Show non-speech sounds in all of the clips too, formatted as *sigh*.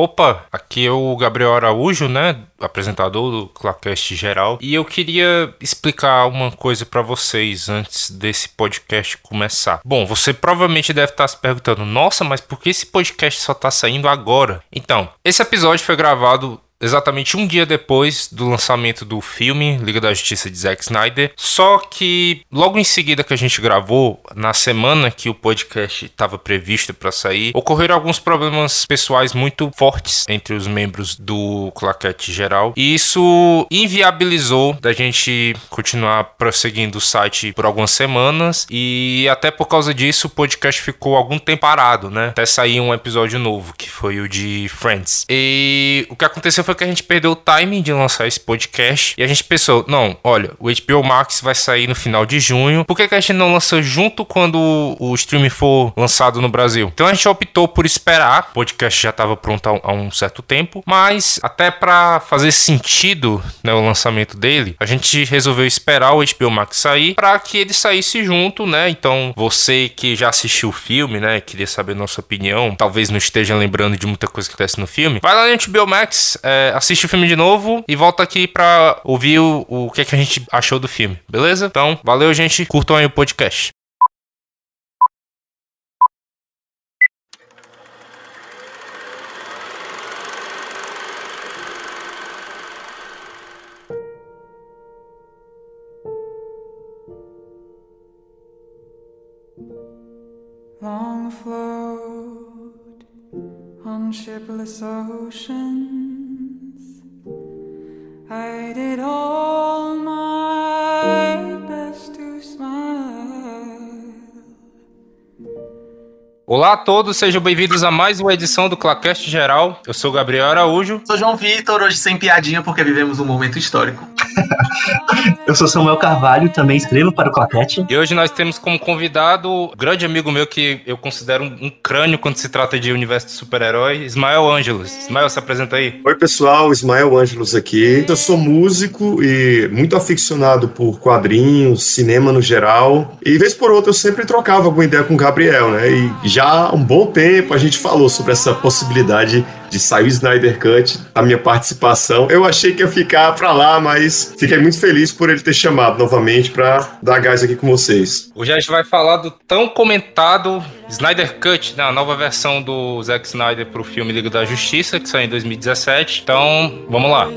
Opa, aqui é o Gabriel Araújo, né? Apresentador do Clacast Geral. E eu queria explicar uma coisa para vocês antes desse podcast começar. Bom, você provavelmente deve estar se perguntando: nossa, mas por que esse podcast só tá saindo agora? Então, esse episódio foi gravado exatamente um dia depois do lançamento do filme Liga da Justiça de Zack Snyder. Só que logo em seguida que a gente gravou, na semana que o podcast estava previsto para sair, ocorreram alguns problemas pessoais muito fortes entre os membros do Claquete Geral. E isso inviabilizou da gente continuar prosseguindo o site por algumas semanas. E até por causa disso, o podcast ficou algum tempo parado, né? Até sair um episódio novo, que foi o de Friends. E o que aconteceu foi que a gente perdeu o timing de lançar esse podcast. E a gente pensou, não, olha, o HBO Max vai sair no final de junho. Por que, que a gente não lança junto quando o streaming for lançado no Brasil? Então a gente optou por esperar. O podcast já estava pronto há um certo tempo. Mas até para fazer sentido né, o lançamento dele, a gente resolveu esperar o HBO Max sair para que ele saísse junto, né? Então você que já assistiu o filme, né? Queria saber nossa opinião. Talvez não esteja lembrando de muita coisa que acontece no filme. Vai lá no HBO Max. É, é, assiste o filme de novo e volta aqui pra ouvir o, o que, é que a gente achou do filme, beleza? Então, valeu, gente. Curtam aí o podcast. Long afloat on shipless ocean I did all my best to smile. Olá a todos, sejam bem-vindos a mais uma edição do Clacast Geral. Eu sou Gabriel Araújo. Sou João Vitor, hoje sem piadinha porque vivemos um momento histórico. *laughs* Eu sou Samuel Carvalho, também escrevo para o Claquete. E hoje nós temos como convidado um grande amigo meu que eu considero um, crânio quando se trata de universo de super-herói, Ismael Ângelos. Ismael, se apresenta aí. Oi, pessoal, Ismael Ângelos aqui. Eu sou músico e muito aficionado por quadrinhos, cinema no geral. E vez por outra eu sempre trocava alguma ideia com o Gabriel, né? E já há um bom tempo a gente falou sobre essa possibilidade de sair o Snyder Cut, a minha participação. Eu achei que ia ficar para lá, mas fiquei muito feliz por ele ter chamado novamente para dar gás aqui com vocês. Hoje a gente vai falar do tão comentado Snyder Cut, né, a nova versão do Zack Snyder para o filme Liga da Justiça, que saiu em 2017. Então, vamos lá.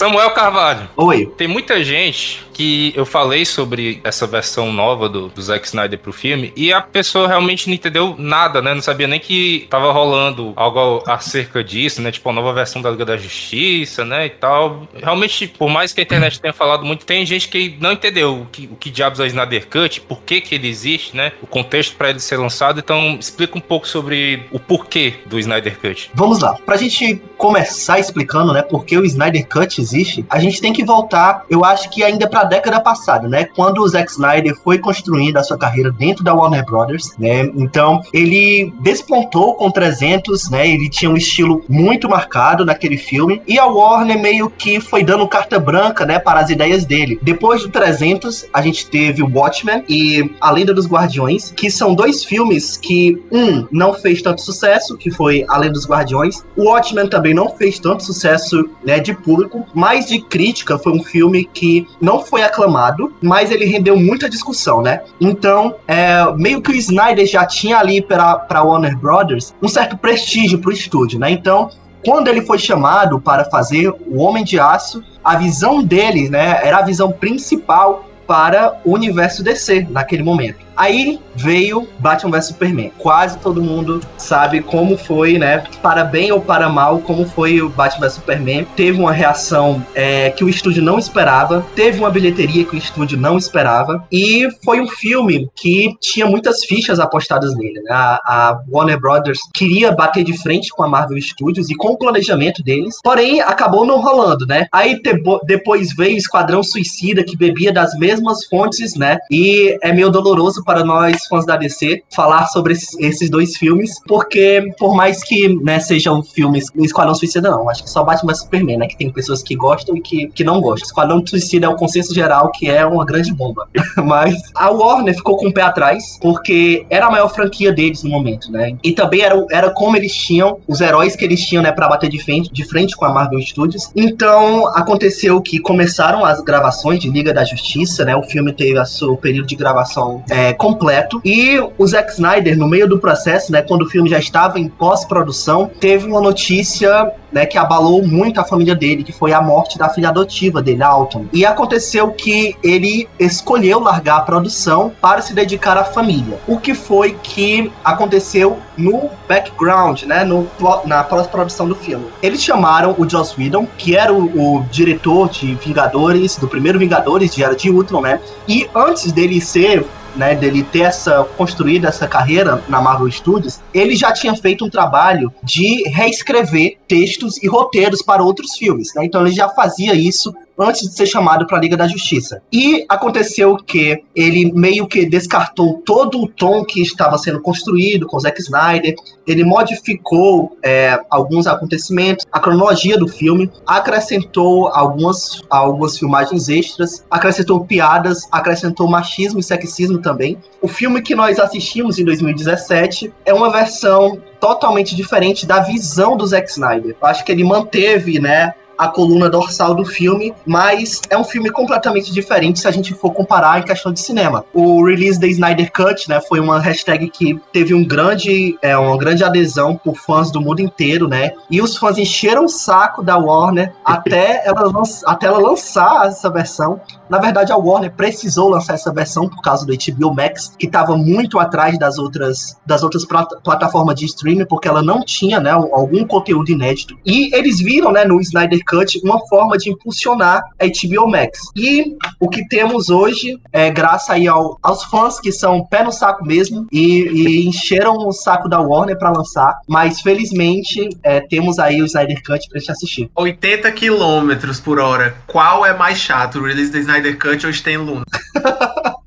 Samuel Carvalho. Oi. Tem muita gente que eu falei sobre essa versão nova do, do Zack Snyder pro filme e a pessoa realmente não entendeu nada, né? Não sabia nem que tava rolando algo acerca disso, né? Tipo, a nova versão da Liga da Justiça, né? E tal. Realmente, por mais que a internet tenha falado muito, tem gente que não entendeu o que, o que diabos é o Snyder Cut, por que que ele existe, né? O contexto para ele ser lançado. Então, explica um pouco sobre o porquê do Snyder Cut. Vamos lá. Pra gente começar explicando, né, por que o Snyder Cut existe, a gente tem que voltar, eu acho que ainda pra década passada, né? Quando o Zack Snyder foi construindo a sua carreira dentro da Warner Brothers, né? Então, ele despontou com 300, né? Ele tinha um estilo muito marcado naquele filme e a Warner meio que foi dando carta branca, né, para as ideias dele. Depois do 300, a gente teve o Watchmen e A Lenda dos Guardiões, que são dois filmes que um não fez tanto sucesso, que foi A Lenda dos Guardiões. O Watchmen também não fez tanto sucesso, né, de público, mas de crítica foi um filme que não foi foi aclamado, mas ele rendeu muita discussão, né? Então, é, meio que o Snyder já tinha ali para Warner Brothers um certo prestígio para o estúdio, né? Então, quando ele foi chamado para fazer O Homem de Aço, a visão dele, né, era a visão principal para o universo DC naquele momento. Aí veio Batman vs Superman. Quase todo mundo sabe como foi, né? Para bem ou para mal, como foi o Batman vs Superman. Teve uma reação é, que o estúdio não esperava, teve uma bilheteria que o estúdio não esperava, e foi um filme que tinha muitas fichas apostadas nele. Né? A, a Warner Brothers queria bater de frente com a Marvel Studios e com o planejamento deles, porém acabou não rolando, né? Aí depois veio o Esquadrão Suicida, que bebia das mesmas fontes, né? E é meio doloroso para nós fãs da DC falar sobre esses, dois filmes, porque por mais que né, sejam filmes Esquadrão Suicida não, acho que só Batman Superman, né, que tem pessoas que gostam e que, que não gostam. Esquadrão Suicida é o consenso geral que é uma grande bomba. *laughs* Mas a Warner ficou com o pé atrás, porque era a maior franquia deles no momento, né? E também era, era como eles tinham, os heróis que eles tinham, né, para bater de frente, de frente com a Marvel Studios. Então, aconteceu que começaram as gravações de Liga da Justiça, né? O filme teve seu período de gravação é, completo. E o Zack Snyder, no meio do processo, né, quando o filme já estava em pós-produção, teve uma notícia né, que abalou muito a família dele, que foi a morte da filha adotiva dele, Alton. E aconteceu que ele escolheu largar a produção para se dedicar à família. O que foi que aconteceu no background, né, no, na pós-produção do filme. Eles chamaram o Joss Whedon, que era o, o, diretor de Vingadores, do primeiro Vingadores, de Era de Ultron, né, e antes dele ser né, dele ter essa construído essa carreira na Marvel Studios, ele já tinha feito um trabalho de reescrever textos e roteiros para outros filmes, né? Então ele já fazia isso antes de ser chamado para a Liga da Justiça. E aconteceu que ele meio que descartou todo o tom que estava sendo construído com Zack Snyder, ele modificou é, alguns acontecimentos, a cronologia do filme, acrescentou algumas, algumas filmagens extras, acrescentou piadas, acrescentou machismo e sexismo também. O filme que nós assistimos em 2017 é uma versão totalmente diferente da visão do Zack Snyder. Eu acho que ele manteve, né, a coluna dorsal do filme, mas é um filme completamente diferente se a gente for comparar em questão de cinema. O release da Snyder Cut, né, foi uma hashtag que teve um grande, é, uma grande adesão por fãs do mundo inteiro, né? E os fãs encheram o saco da Warner *laughs* até ela, até ela lançar essa versão. Na verdade, a Warner precisou lançar essa versão por causa do HBO Max, que estava muito atrás das outras, das outras plataformas de streaming, porque ela não tinha, né, algum conteúdo inédito. E eles viram, né, no Snyder Cut uma forma de impulsionar a HBO Max. E o que temos hoje é graças aí ao, aos fãs que são pé no saco mesmo e, e encheram o saco da Warner para lançar, mas felizmente é, temos aí o Snyder Cut pra gente assistir. 80 km por hora. Qual é mais chato, o release da Snyder Cut ou Stan Luna? *laughs*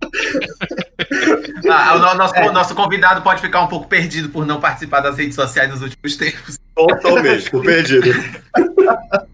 Ah, o nosso, é. nosso convidado pode ficar um pouco perdido por não participar das redes sociais nos últimos tempos. Totalmente, perdido. *laughs*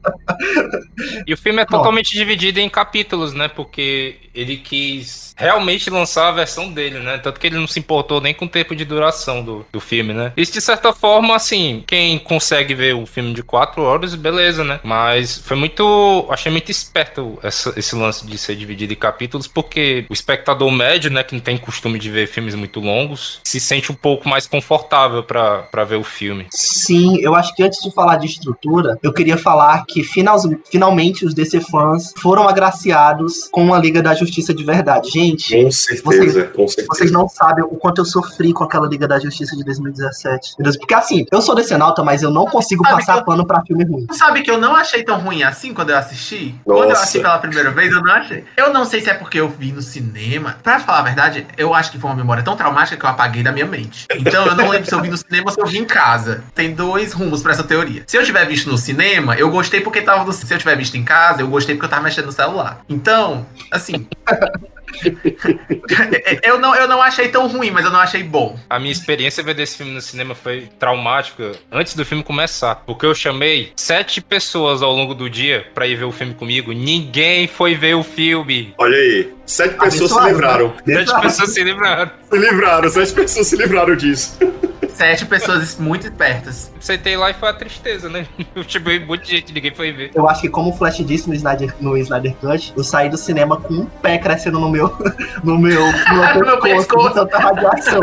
E o filme é totalmente dividido em capítulos, né? Porque ele quis realmente lançar a versão dele, né? Tanto que ele não se importou nem com o tempo de duração do, do filme, né? Isso, de certa forma, assim, quem consegue ver o filme de quatro horas, beleza, né? Mas foi muito. Achei muito esperto essa, esse lance de ser dividido em capítulos, porque o espectador médio, né, que não tem costume de ver filmes muito longos, se sente um pouco mais confortável para ver o filme. Sim, eu acho que antes de falar de estrutura, eu queria falar que final, finalmente os DC fãs foram agraciados com a Liga da Justiça de verdade. Gente, com certeza, vocês, com certeza. Vocês não sabem o quanto eu sofri com aquela Liga da Justiça de 2017. Porque assim, eu sou decenalta, mas eu não consigo sabe passar eu, pano pra filme ruim. Sabe que eu não achei tão ruim assim quando eu assisti? Nossa. Quando eu assisti pela primeira vez, eu não achei. Eu não sei se é porque eu vi no cinema. Pra falar a verdade, eu acho que foi uma memória tão traumática que eu apaguei da minha mente. Então eu não lembro se eu vi no cinema ou se eu vi em casa. Tem dois rumos pra essa teoria. Se eu tiver visto no cinema, eu gostei porque tava no... Se eu tiver visto em casa, eu gostei porque eu tava mexendo no celular. Então, assim. *laughs* eu, não, eu não achei tão ruim, mas eu não achei bom. A minha experiência ver desse filme no cinema foi traumática antes do filme começar. Porque eu chamei sete pessoas ao longo do dia pra ir ver o filme comigo. Ninguém foi ver o filme. Olha aí, sete pessoas se livraram. Sete pessoas se livraram. Se livraram, sete pessoas se livraram disso. Sete pessoas muito espertas. Sentei lá e foi a tristeza, né? *laughs* Eu chamei muita gente, ninguém foi ver. Eu acho que, como o Flash disse no Snyder, no Snyder Cut, eu saí do cinema com um pé crescendo no meu. *laughs* no meu. No meu *laughs* pescoço. tanta radiação.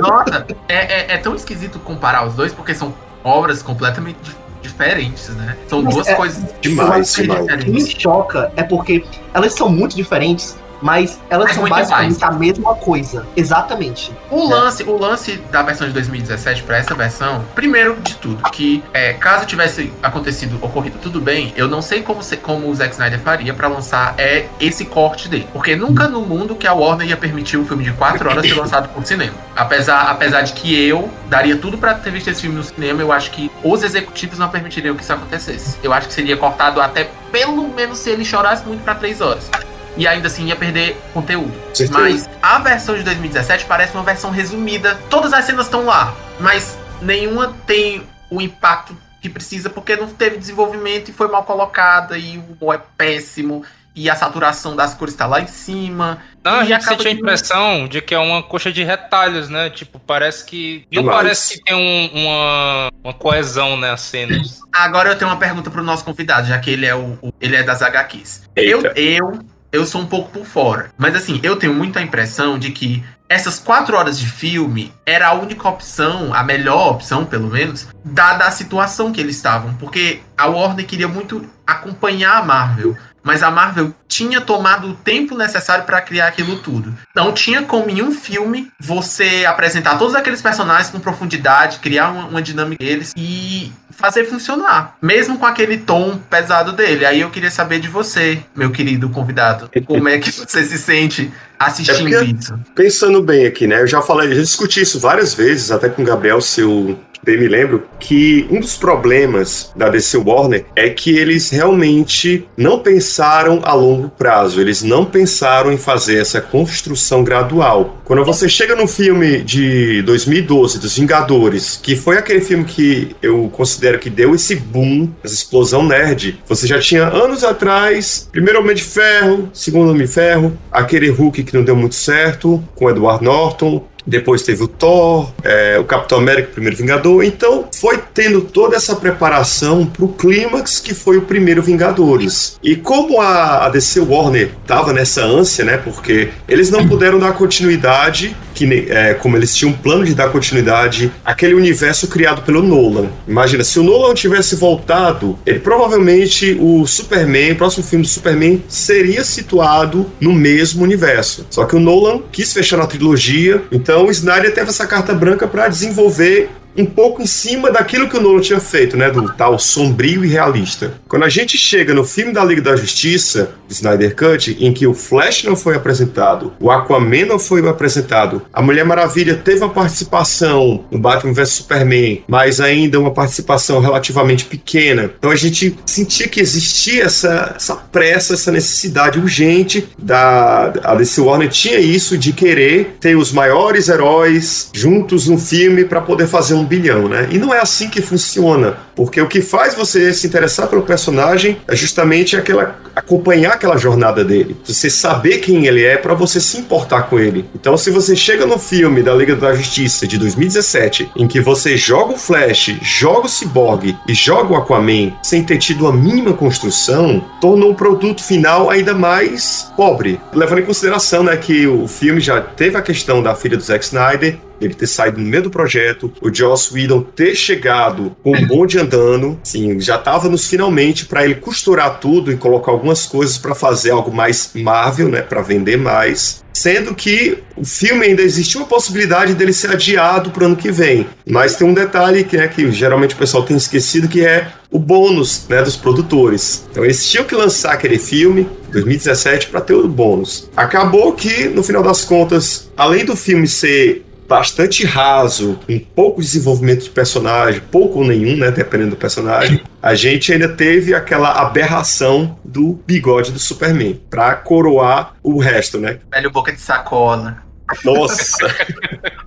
Nossa, é, é, é, tão esquisito comparar os dois, porque são obras completamente diferentes, né? São Mas duas é, coisas demais, demais. O que me choca é porque elas são muito diferentes, mas elas são basicamente a mesma coisa. Exatamente. O lance, o lance da versão de 2017 para essa versão, primeiro de tudo, que é, caso tivesse acontecido, ocorrido tudo bem, eu não sei como, como o Zack Snyder faria para lançar é esse corte dele. Porque nunca no mundo que a Warner ia permitir um filme de 4 horas ser lançado por cinema. Apesar, apesar de que eu daria tudo para ter visto esse filme no cinema, eu acho que os executivos não permitiriam que isso acontecesse. Eu acho que seria cortado até pelo menos se ele chorasse muito para 3 horas. E ainda assim ia perder conteúdo. Certeza. Mas a versão de 2017 parece uma versão resumida. Todas as cenas estão lá, mas nenhuma tem o impacto que precisa porque não teve desenvolvimento e foi mal colocada e o humor é péssimo e a saturação das cores está lá em cima. Não, a E gente sente a impressão de que é uma coxa de retalhos, né? Tipo, parece que. Não Demais. parece que tem um- uma, uma coesão nas cenas. Agora eu tenho uma pergunta pro nosso convidado, já que ele é o, o- ele é das HQs. Eita. eu eu sou um pouco por fora, mas assim, eu tenho muita impressão de que essas quatro horas de filme era a única opção, a melhor opção, pelo menos, dada a situação que eles estavam, porque a Warner queria muito acompanhar a Marvel. Mas a Marvel tinha tomado o tempo necessário para criar aquilo tudo. Não tinha como em um filme você apresentar todos aqueles personagens com profundidade, criar uma, uma dinâmica deles e fazer funcionar. Mesmo com aquele tom pesado dele. Aí eu queria saber de você, meu querido convidado. Como é que você se sente assistindo É porque- isso? Pensando bem aqui, né? Eu já falei, já discuti isso várias vezes, até com o Gabriel, seu bem me lembro, que um dos problemas da DC Warner é que eles realmente não pensaram a longo prazo, eles não pensaram em fazer essa construção gradual. Quando você chega no filme de 2012, dos Vingadores, que foi aquele filme que eu considero que deu esse boom, essa explosão nerd, você já tinha anos atrás, primeiro Homem de Ferro, segundo Homem de Ferro, aquele Hulk que não deu muito certo, com Edward Norton, depois teve o Thor, é, o Capitão América, o primeiro Vingador. Então foi tendo toda essa preparação pro clímax que foi o primeiro Vingadores. E como a, a DC Warner tava nessa ânsia, né? Porque eles não puderam dar continuidade, que é, como eles tinham um plano de dar continuidade àquele universo criado pelo Nolan. Imagina, se o Nolan tivesse voltado, ele provavelmente o Superman, o próximo filme do Superman, seria situado no mesmo universo. Só que o Nolan quis fechar na trilogia, então o Snyder teve essa carta branca para desenvolver um pouco em cima daquilo que o Nolan tinha feito, né? Do tal sombrio e realista. Quando a gente chega no filme da Liga da Justiça, Snyder Cut, em que o Flash não foi apresentado, o Aquaman não foi apresentado, a Mulher Maravilha teve uma participação no Batman vs Superman, mas ainda uma participação relativamente pequena. Então a gente sentia que existia essa, essa pressa, essa necessidade urgente da a DC Warner tinha isso de querer ter os maiores heróis juntos no filme para poder fazer um bilhão, né? E não é assim que funciona, porque o que faz você se interessar pelo personagem é justamente aquela acompanhar aquela jornada dele, você saber quem ele é para você se importar com ele. Então, se você chega no filme da Liga da Justiça de 2017, em que você joga o Flash, joga o Cyborg e joga o Aquaman sem ter tido a mínima construção, tornou o produto final ainda mais pobre. Levando em consideração, né, que o filme já teve a questão da filha do Zack Snyder, ele ter saído no meio do projeto, o Joss Whedon ter chegado com o bonde andando, sim, já estava nos finalmente para ele costurar tudo e colocar algumas coisas para fazer algo mais Marvel, né, para vender mais. Sendo que o filme ainda existe uma possibilidade dele ser adiado para o ano que vem. Mas tem um detalhe que, é que geralmente o pessoal tem esquecido, que é o bônus né, dos produtores. Então eles tinham que lançar aquele filme, 2017, para ter o bônus. Acabou que, no final das contas, além do filme ser bastante raso, com pouco desenvolvimento de personagem, pouco ou nenhum, né, dependendo do personagem, a gente ainda teve aquela aberração do bigode do Superman, pra coroar o resto, né? Velho boca de sacola. Nossa!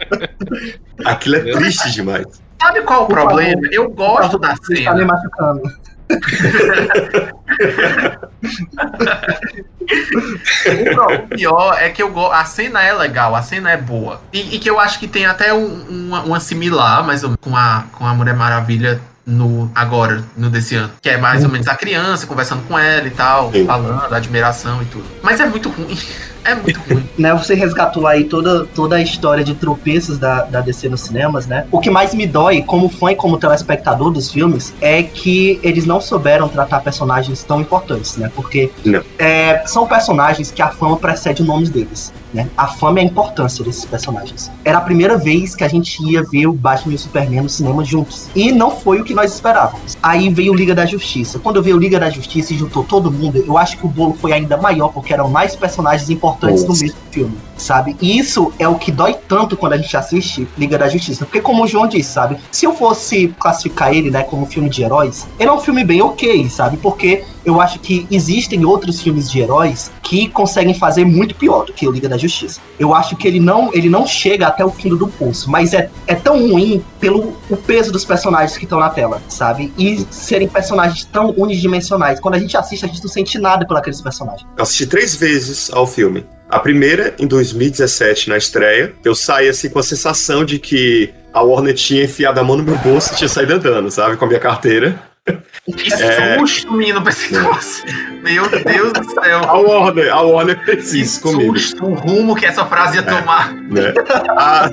*laughs* Aquilo é triste demais. Sabe qual o problema? Eu gosto da Você tá me cena. machucando. O pior é que eu go... a cena é legal, a cena é boa. E, e que eu acho que tem até um, uma, uma similar, mais ou menos, com a, com a Mulher Maravilha no agora, no desse ano. Que é mais ou menos a criança conversando com ela e tal, Sim. falando, admiração e tudo. Mas é muito ruim. É muito ruim. *laughs* né, você resgatou aí toda, toda a história de tropeços da, da DC nos cinemas, né? O que mais me dói, como fã e como telespectador dos filmes, é que eles não souberam tratar personagens tão importantes, né? Porque é, são personagens que a fama precede o nome deles, né? A fama e a importância desses personagens. Era a primeira vez que a gente ia ver o Batman e o Superman no cinema juntos. E não foi o que nós esperávamos. Aí veio o Liga da Justiça. Quando vi o Liga da Justiça e juntou todo mundo, eu acho que o bolo foi ainda maior, porque eram mais personagens importantes no Nossa. mesmo filme, sabe? E isso é o que dói tanto quando a gente assiste Liga da Justiça. Porque, como o João disse, sabe? Se eu fosse classificar ele, né, como um filme de heróis, ele é um filme bem ok, sabe? Porque eu acho que existem outros filmes de heróis que conseguem fazer muito pior do que o Liga da Justiça. Eu acho que ele não, ele não chega até o fundo do pulso, mas é, é tão ruim pelo o peso dos personagens que estão na tela, sabe? E serem personagens tão unidimensionais. Quando a gente assiste, a gente não sente nada por aqueles personagens. Eu assisti três vezes ao filme. A primeira, em 2017, na estreia, eu saí assim com a sensação de que a Warner tinha enfiado a mão no meu bolso e tinha saído andando, sabe? Com a minha carteira. Que é... susto, menino, pensei que fosse. Meu Deus do céu. A Warner, a Warner fez isso comigo. Susto, o rumo que essa frase ia tomar. Né? A,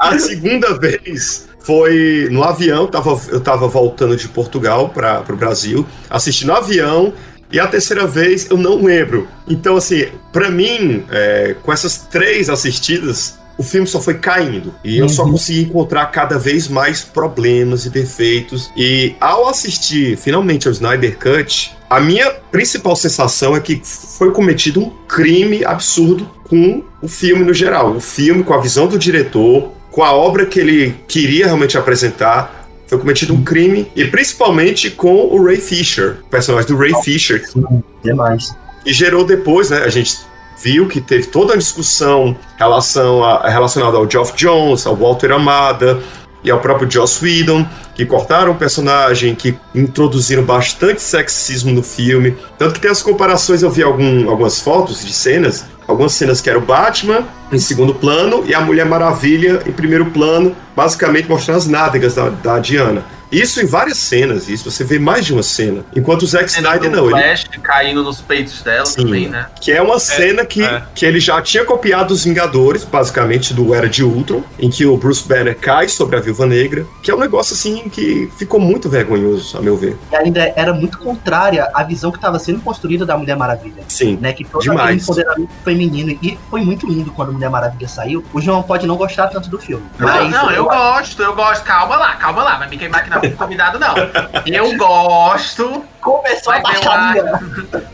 a segunda vez foi no avião, tava, eu tava voltando de Portugal para o Brasil, assistindo no avião, e a terceira vez eu não lembro. Então, assim, para mim, é, com essas três assistidas, o filme só foi caindo. E eu só uhum. consegui encontrar cada vez mais problemas e defeitos. E ao assistir finalmente ao Snyder Cut, a minha principal sensação é que foi cometido um crime absurdo com o filme no geral. O filme, com a visão do diretor, com a obra que ele queria realmente apresentar, foi cometido um crime, e principalmente com o Ray Fisher, o personagem do Ray Fisher. Demais. E gerou depois, né? A gente viu que teve toda a discussão relação a, relacionada ao Geoff Jones, ao Walter Amada e ao próprio Joss Whedon, que cortaram o personagem, que introduziram bastante sexismo no filme. Tanto que tem as comparações, eu vi algum, algumas fotos de cenas, algumas cenas que era o Batman em segundo plano e a Mulher Maravilha em primeiro plano, basicamente mostrando as nádegas da, da Diana. Isso em várias cenas, isso você vê mais de uma cena. Enquanto o Zack Snyder não. Flash ele... caindo nos peitos dela Sim, também, né? Que é uma é, cena que, é. que ele já tinha copiado os Vingadores, basicamente, do Era de Ultron, em que o Bruce Banner cai sobre a Viúva Negra, que é um negócio assim que ficou muito vergonhoso, a meu ver. E ainda era muito contrária à visão que estava sendo construída da Mulher Maravilha. Sim. Né? Que todo demais. aquele empoderamento feminino. E foi muito lindo quando a Mulher Maravilha saiu. O João pode não gostar tanto do filme. Mas não, não eu, eu gosto, eu gosto. Calma lá, calma lá. Vai me queimar aqui na convidado, não. Eu gosto. Começou a baixaria.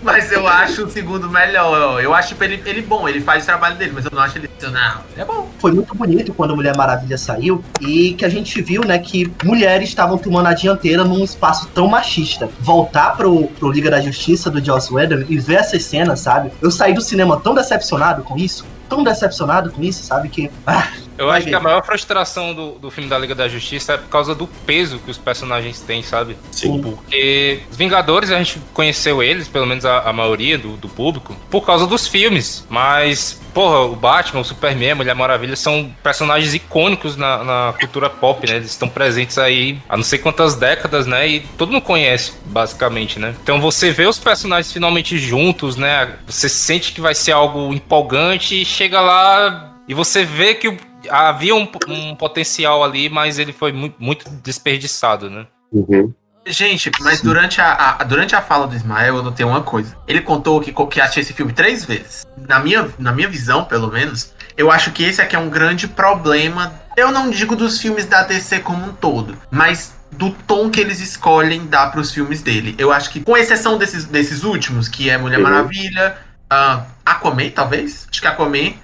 Mas eu acho o segundo melhor. Eu acho ele, ele bom, ele faz o trabalho dele, mas eu não acho ele não. É bom. Foi muito bonito quando Mulher Maravilha saiu e que a gente viu, né, que mulheres estavam tomando a dianteira num espaço tão machista. Voltar pro, pro Liga da Justiça do Joss Whedon e ver essas cenas, sabe? Eu saí do cinema tão decepcionado com isso, tão decepcionado com isso, sabe? Que. Ah, eu acho que a maior frustração do, do filme da Liga da Justiça é por causa do peso que os personagens têm, sabe? Sim. Porque os Vingadores, a gente conheceu eles, pelo menos a, a maioria do, do, público, por causa dos filmes. Mas, porra, o Batman, o Superman, a Mulher Maravilha são personagens icônicos na, na cultura pop, né? Eles estão presentes aí há não sei quantas décadas, né? E todo mundo conhece, basicamente, né? Então você vê os personagens finalmente juntos, né? Você sente que vai ser algo empolgante e chega lá e você vê que o havia um, um, potencial ali, mas ele foi muito, muito desperdiçado, né? Uhum. Gente, mas durante a, a, durante a fala do Ismael, eu notei uma coisa. Ele contou que, que achei esse filme três vezes. Na minha, na minha visão, pelo menos, eu acho que esse aqui é um grande problema. Eu não digo dos filmes da DC como um todo, mas do tom que eles escolhem dar para os filmes dele. Eu acho que, com exceção desses, desses últimos, que é Mulher uhum. Maravilha, uh, Aquaman, talvez? Acho que Aquaman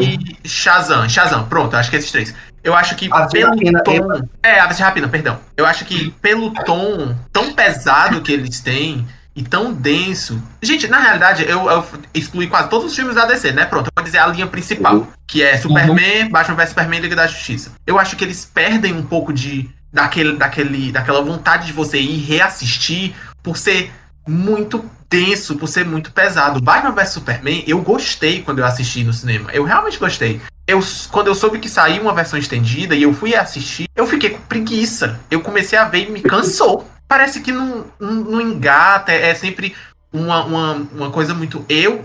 e Shazam. Shazam, pronto, acho que esses três. Eu acho que a pelo rapina, tom. É, Aves de Rapina, perdão. Eu acho que pelo tom tão pesado que eles têm e tão denso. Gente, na realidade, eu, eu excluí quase todos os filmes da DC, né? Pronto, eu vou dizer a linha principal, uhum. que é Superman, uhum. Batman vs Superman e Liga da Justiça. Eu acho que eles perdem um pouco de daquele, daquele, daquela vontade de você ir reassistir por ser muito denso, por ser muito pesado. Batman vs Superman, eu gostei quando eu assisti no cinema. Eu realmente gostei. Eu, quando eu soube que saiu uma versão estendida e eu fui assistir, eu fiquei com preguiça. Eu comecei a ver e me cansou. Parece que não, não, não engata, é sempre uma, uma, uma coisa muito. Eu,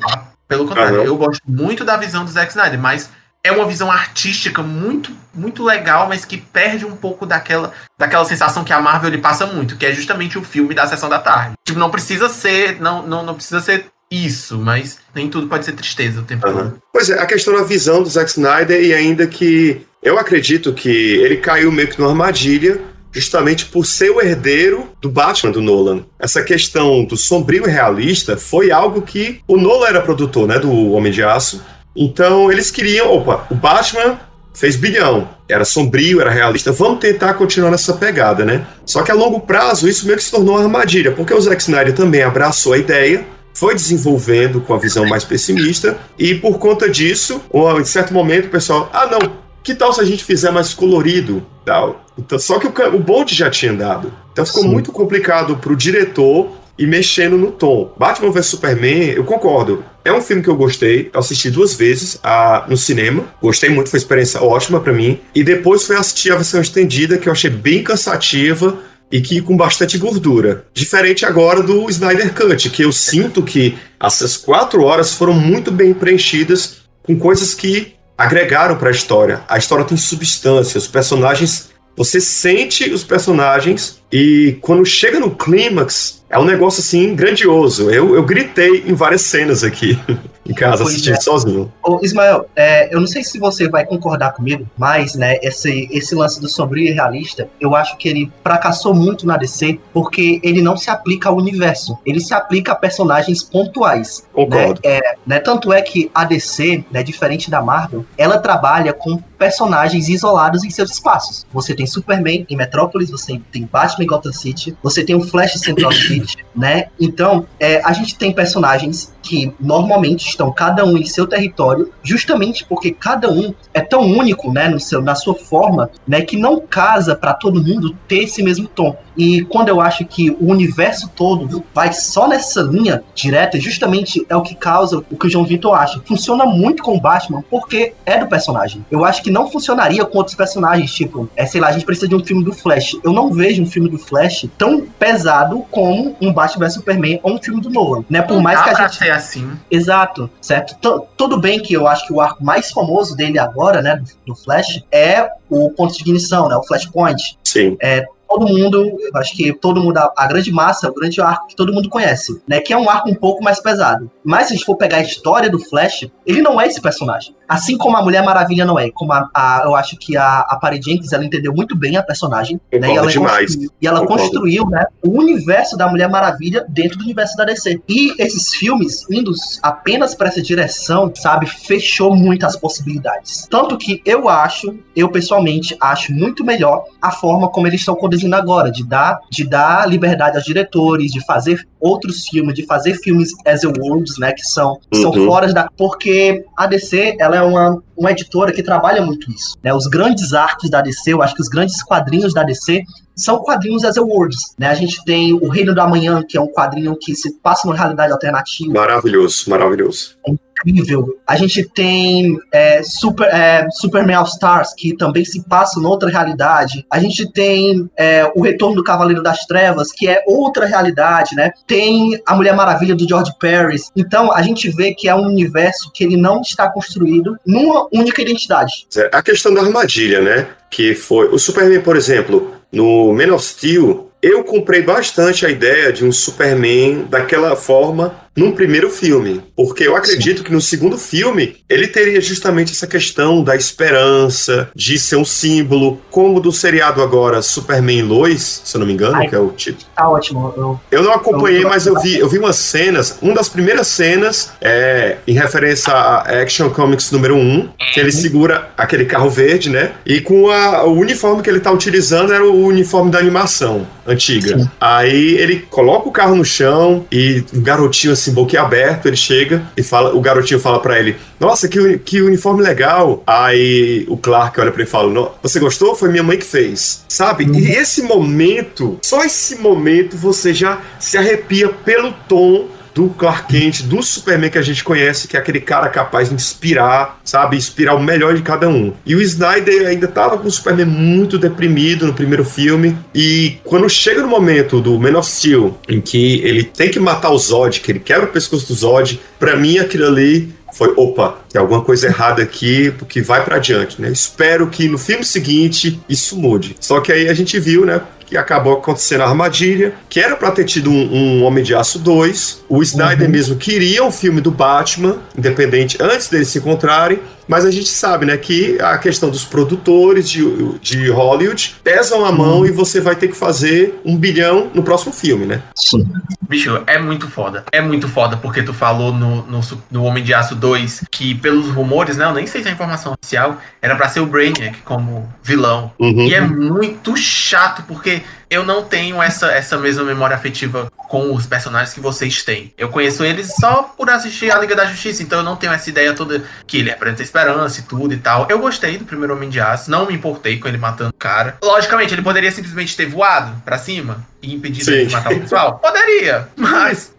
pelo contrário, eu gosto muito da visão do Zack Snyder, mas é uma visão artística muito, muito legal, mas que perde um pouco daquela, daquela sensação que a Marvel lhe passa muito, que é justamente o filme da sessão da tarde. Tipo, não precisa ser, não, não, não precisa ser isso, mas nem tudo pode ser tristeza o tempo uhum. todo. Pois é, a questão da visão do Zack Snyder, e ainda que eu acredito que ele caiu meio que numa armadilha, justamente por ser o herdeiro do Batman do Nolan. Essa questão do sombrio e realista foi algo que o Nolan era produtor, né, do Homem de Aço, então eles queriam, opa, o Batman fez bilhão. Era sombrio, era realista. Vamos tentar continuar nessa pegada, né? Só que a longo prazo isso meio que se tornou uma armadilha, porque o Zack Snyder também abraçou a ideia, foi desenvolvendo com a visão mais pessimista, e por conta disso, em certo momento o pessoal, ah não, que tal se a gente fizer mais colorido? Tal. Então, só que o, o bonde já tinha andado. Então ficou Sim. muito complicado pro diretor e mexendo no tom. Batman vs Superman, eu concordo. É um filme que eu gostei, eu assisti duas vezes a, no cinema, gostei muito, foi uma experiência ótima para mim. E depois fui assistir a versão estendida, que eu achei bem cansativa e que com bastante gordura. Diferente agora do Snyder Cut, que eu sinto que essas quatro horas foram muito bem preenchidas com coisas que agregaram para a história. A história tem substância, os personagens. Você sente os personagens e quando chega no clímax, é um negócio assim grandioso. Eu, eu gritei em várias cenas aqui *laughs* em casa, pois assistindo é. sozinho. Ô, Ismael, é, eu não sei se você vai concordar comigo, mas né, esse, esse lance do sombrio e realista, eu acho que ele fracassou muito na DC, porque ele não se aplica ao universo. Ele se aplica a personagens pontuais. Né? Concordo. Né? É, né, tanto é que a DC, né, diferente da Marvel, ela trabalha com personagens isolados em seus espaços. Você tem Superman em Metrópolis, você tem Batman em Gotham City, você tem o Flash em Central *coughs* City, né? Então, é, a gente tem personagens que normalmente estão cada um em seu território, justamente porque cada um é tão único, né, no seu, na sua forma, né, que não casa para todo mundo ter esse mesmo tom. E quando eu acho que o universo todo vai só nessa linha direta, justamente é o que causa o que o João Vitor acha. Funciona muito com o Batman porque é do personagem. Eu acho que não funcionaria com outros personagens, tipo, é, sei lá, a gente precisa de um filme do Flash. Eu não vejo um filme do Flash tão pesado como um Batman vs Superman ou um filme do Nolan, né? Por mais que a gente ser assim. Exato, certo? T tudo bem que eu acho que o arco mais famoso dele agora, né, do, do Flash, é o ponto de ignição, né, o Flashpoint. Sim. É, todo mundo, acho que todo mundo, a, grande massa, o grande arco que todo mundo conhece, né? Que é um arco um pouco mais pesado. Mas se a gente for pegar a história do Flash, ele não é esse personagem. Assim como a Mulher Maravilha não é. Como a, a eu acho que a, a Patty Jenkins, ela entendeu muito bem a personagem. Né, e ela, demais. e ela construiu né, o universo da Mulher Maravilha dentro do universo da DC. E esses filmes, indo apenas para essa direção, sabe, fechou muitas possibilidades. Tanto que eu acho, eu pessoalmente acho muito melhor a forma como eles estão conduzindo agora, de dar, de dar liberdade aos diretores, de fazer outros filmes, de fazer filmes as a worlds, né, que são, uhum. são fora da... Porque a DC, ela é uma, uma editora que trabalha muito isso, né, os grandes arcos da DC, eu acho que os grandes quadrinhos da DC são quadrinhos as a worlds, né, a gente tem o Reino do Amanhã, que é um quadrinho que se passa numa realidade alternativa. Maravilhoso, maravilhoso. É incrível. A gente tem é, Super, é, Superman All Stars, que também se passa noutra realidade. A gente tem é, o Retorno do Cavaleiro das Trevas, que é outra realidade, né? Tem a Mulher Maravilha do George Paris. Então, a gente vê que é um universo que ele não está construído numa única identidade. A questão da armadilha, né? Que foi. O Superman, por exemplo, no Man of Steel, eu comprei bastante a ideia de um Superman daquela forma num primeiro filme, porque eu acredito que no segundo filme ele teria justamente essa questão da esperança, de ser um símbolo, como do seriado agora Superman Lois, se eu não me engano, Ai, que é o título. Tá ótimo. Eu, eu não acompanhei, eu, mas eu vi, eu vi umas cenas, uma das primeiras cenas é em referência a Action Comics número 1, que ele uhum. segura aquele carro verde, né? E com a, o uniforme que ele tá utilizando era o uniforme da animação antiga. Sim. Aí ele coloca o carro no chão e um garotinho assim, boquiaberto, ele chega e fala, o garotinho fala para ele: Nossa, que, que uniforme legal. Aí o Clark olha pra ele e fala: Você gostou? Foi minha mãe que fez. Sabe? Uhum. E esse momento, só esse momento você já se arrepia pelo tom do Clark Kent, do Superman que a gente conhece, que é aquele cara capaz de inspirar, sabe? Inspirar o melhor de cada um. E o Snyder ainda tava com o Superman muito deprimido no primeiro filme. E quando chega no momento do Man of Steel, em que ele tem que matar o Zod, que ele quebra o pescoço do Zod, pra mim aquilo ali foi, opa, tem alguma coisa errada aqui, porque vai para adiante, né? Espero que no filme seguinte isso mude. Só que aí a gente viu, né, que acabou acontecendo a armadilha, que era para ter tido um, um, Homem de Aço 2. O Snyder uhum. mesmo queria um filme do Batman, independente, antes deles se encontrarem. Mas a gente sabe, né, que a questão dos produtores de, de Hollywood pesam a mão e você vai ter que fazer um bilhão no próximo filme, né? Sim. Bicho, é muito foda. É muito foda, porque tu falou no, no, no Homem de Aço 2 que pelos rumores, né? Eu nem sei se é informação oficial, era pra ser o Brainiac como vilão. Uhum. E é muito chato, porque eu não tenho essa, essa mesma memória afetiva com os personagens que vocês têm. Eu conheço eles só por assistir a Liga da Justiça, então eu não tenho essa ideia toda que ele representa esperança e tudo e tal. Eu gostei do primeiro Homem de Aço, não me importei com ele matando o cara. Logicamente, ele poderia simplesmente ter voado pra cima e Sim. ele de matar o pessoal? *laughs* Poderia, mas.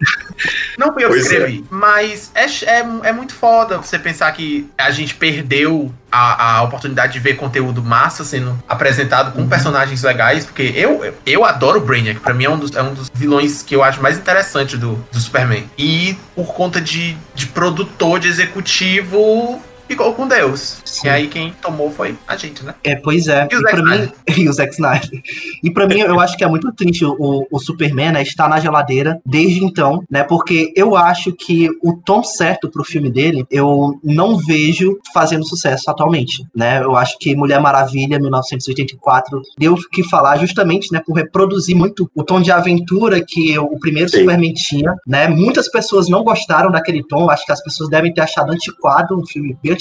Não fui eu que é. escrevi. Mas é, é, é muito foda você pensar que a gente perdeu a, a oportunidade de ver conteúdo massa sendo apresentado com personagens legais, porque eu, eu adoro o Brainiac, pra mim é um dos, é um dos vilões que eu acho mais interessante do, do Superman. E por conta de, de produtor, de executivo, ficou com Deus. Sim. E aí quem tomou foi a gente, né? É, pois é. E o E, Zack pra mim, *laughs* e o Zack Snyder. E pra mim, eu acho que é muito triste o, o Superman, né, estar na geladeira desde então, né? Porque eu acho que o tom certo pro filme dele, eu não vejo fazendo sucesso atualmente, né? Eu acho que Mulher Maravilha, 1984, deu o que falar justamente, né, por reproduzir muito o tom de aventura que o primeiro Sim. Superman tinha, né? Muitas pessoas não gostaram daquele tom, acho que as pessoas devem ter achado antiquado, um filme bem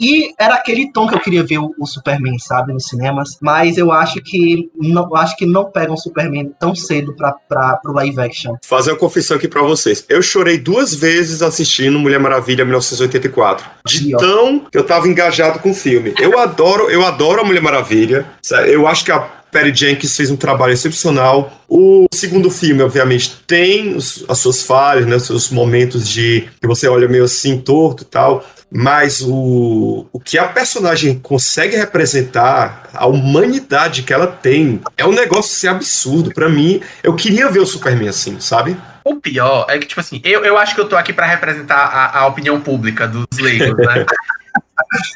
E era aquele tom que eu queria ver o, o Superman, sabe, nos cinemas. Mas eu acho que não, acho que não pegam o Superman tão cedo pra, pra, pro live action. Fazer uma confissão aqui pra vocês. Eu chorei duas vezes assistindo Mulher Maravilha 1984. De tão que eu tava engajado com o filme. Eu adoro, eu adoro a Mulher Maravilha. Eu acho que a Perry Jenkins fez um trabalho excepcional. O segundo filme, obviamente, tem os- as suas falhas, né, os seus momentos de que você olha meio assim torto e tal. Mas o, o que a personagem consegue representar, a humanidade que ela tem, é um negócio assim, absurdo. Pra mim, eu queria ver o Superman assim, sabe? O pior é que, tipo assim, eu, eu acho que eu tô aqui pra representar a, a opinião pública dos leigos, né? *laughs*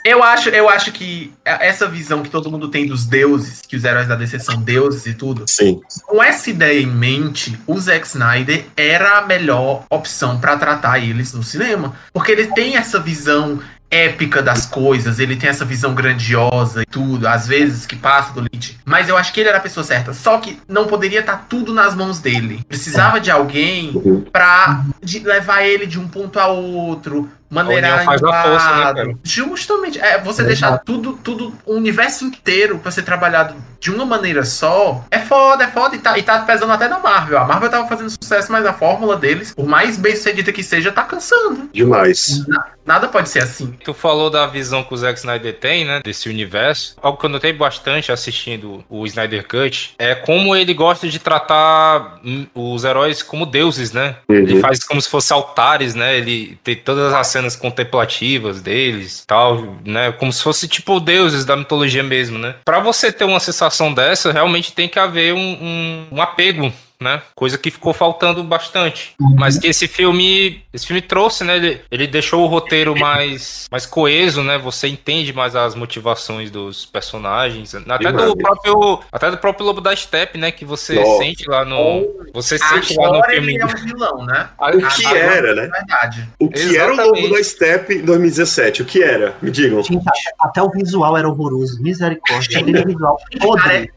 eu, acho, eu acho que essa visão que todo mundo tem dos deuses, que os heróis da DC são deuses e tudo, Sim. com essa ideia em mente, o Zack Snyder era a melhor opção pra tratar eles no cinema. Porque ele tem essa visão épica das coisas, ele tem essa visão grandiosa e tudo, às vezes que passa do limite. Mas eu acho que ele era a pessoa certa. Só que não poderia estar tudo nas mãos dele. Precisava de alguém Uhum. pra de- levar ele de um ponto a outro, maneirar união faz a força, né, cara? Justamente, é você Exato. deixar tudo, tudo, o universo inteiro pra ser trabalhado de uma maneira só, é foda, é foda, e tá, e tá pesando até na Marvel. A Marvel tava fazendo sucesso, mas a fórmula deles, por mais bem sucedida que seja, tá cansando. Demais. Nada pode ser assim. Tu falou da visão que o Zack Snyder tem, né, desse universo. Algo que eu notei bastante assistindo o Snyder Cut é como ele gosta de tratar hum, os heróis como deuses, né? Ele faz como se fossem altares, né? Ele tem todas as cenas contemplativas deles, tal, né? Como se fosse tipo deuses da mitologia mesmo, né? Pra você ter uma sensação dessa, realmente tem que haver um, um, um apego né? Coisa que ficou faltando bastante. Mas que esse filme, esse filme trouxe, né? Ele, ele deixou o roteiro mais, mais coeso, né? Você entende mais as motivações dos personagens, até do próprio, até do próprio Lobo da Steppe, né? Que você Nossa. sente lá no, você sente lá no Agora filme. ele é um vilão, né? O que Agora, era, né? É verdade. O que era o Exatamente. logo da Step em 2017? O que era? Me digam. Gente, até o visual era horroroso. Misericórdia. Aquele visual Cara, podre.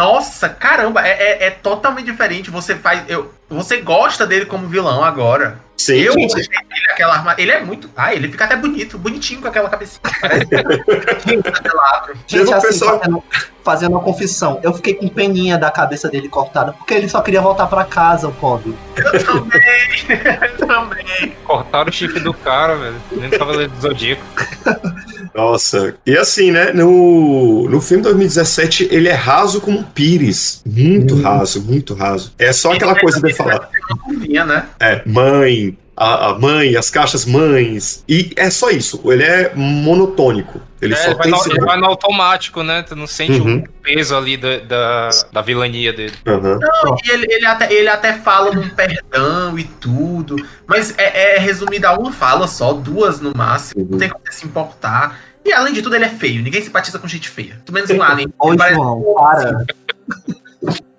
Nossa, caramba, é, é, é totalmente diferente. Você faz. Eu, você gosta dele como vilão agora. Sim, eu gente. ele aquela arma. Ele é muito. Ah, ele fica até bonito, bonitinho com aquela cabecinha. Parece. *laughs* Gente, assim, pessoal- fazendo, fazendo uma confissão, eu fiquei com peninha da cabeça dele cortada, porque ele só queria voltar pra casa, o pobre. Eu também. *laughs* Eu também. Cortaram o chifre do cara, velho. Nem do Cavaleiro do Zodíaco. Nossa. E assim, né? No, no filme 2017, ele é raso como um pires. Muito raso, muito raso. É só aquela coisa de falar. Curvinha, né? É, mãe, a, a mãe, as caixas mães. E é só isso. Ele é monotônico. Ele É, só vai tem no, ele vai no automático, né? Tu não sente Uhum. o peso ali da, da, da vilania dele. Aham. Não, e ele, ele, até, ele até fala num perdão e tudo. Mas é, é resumido a uma fala só, duas no máximo. Uhum. Não tem como se importar. E além de tudo, ele é feio. Ninguém simpatiza com gente feia. Tu menos um alien. Parece- João, para. *laughs*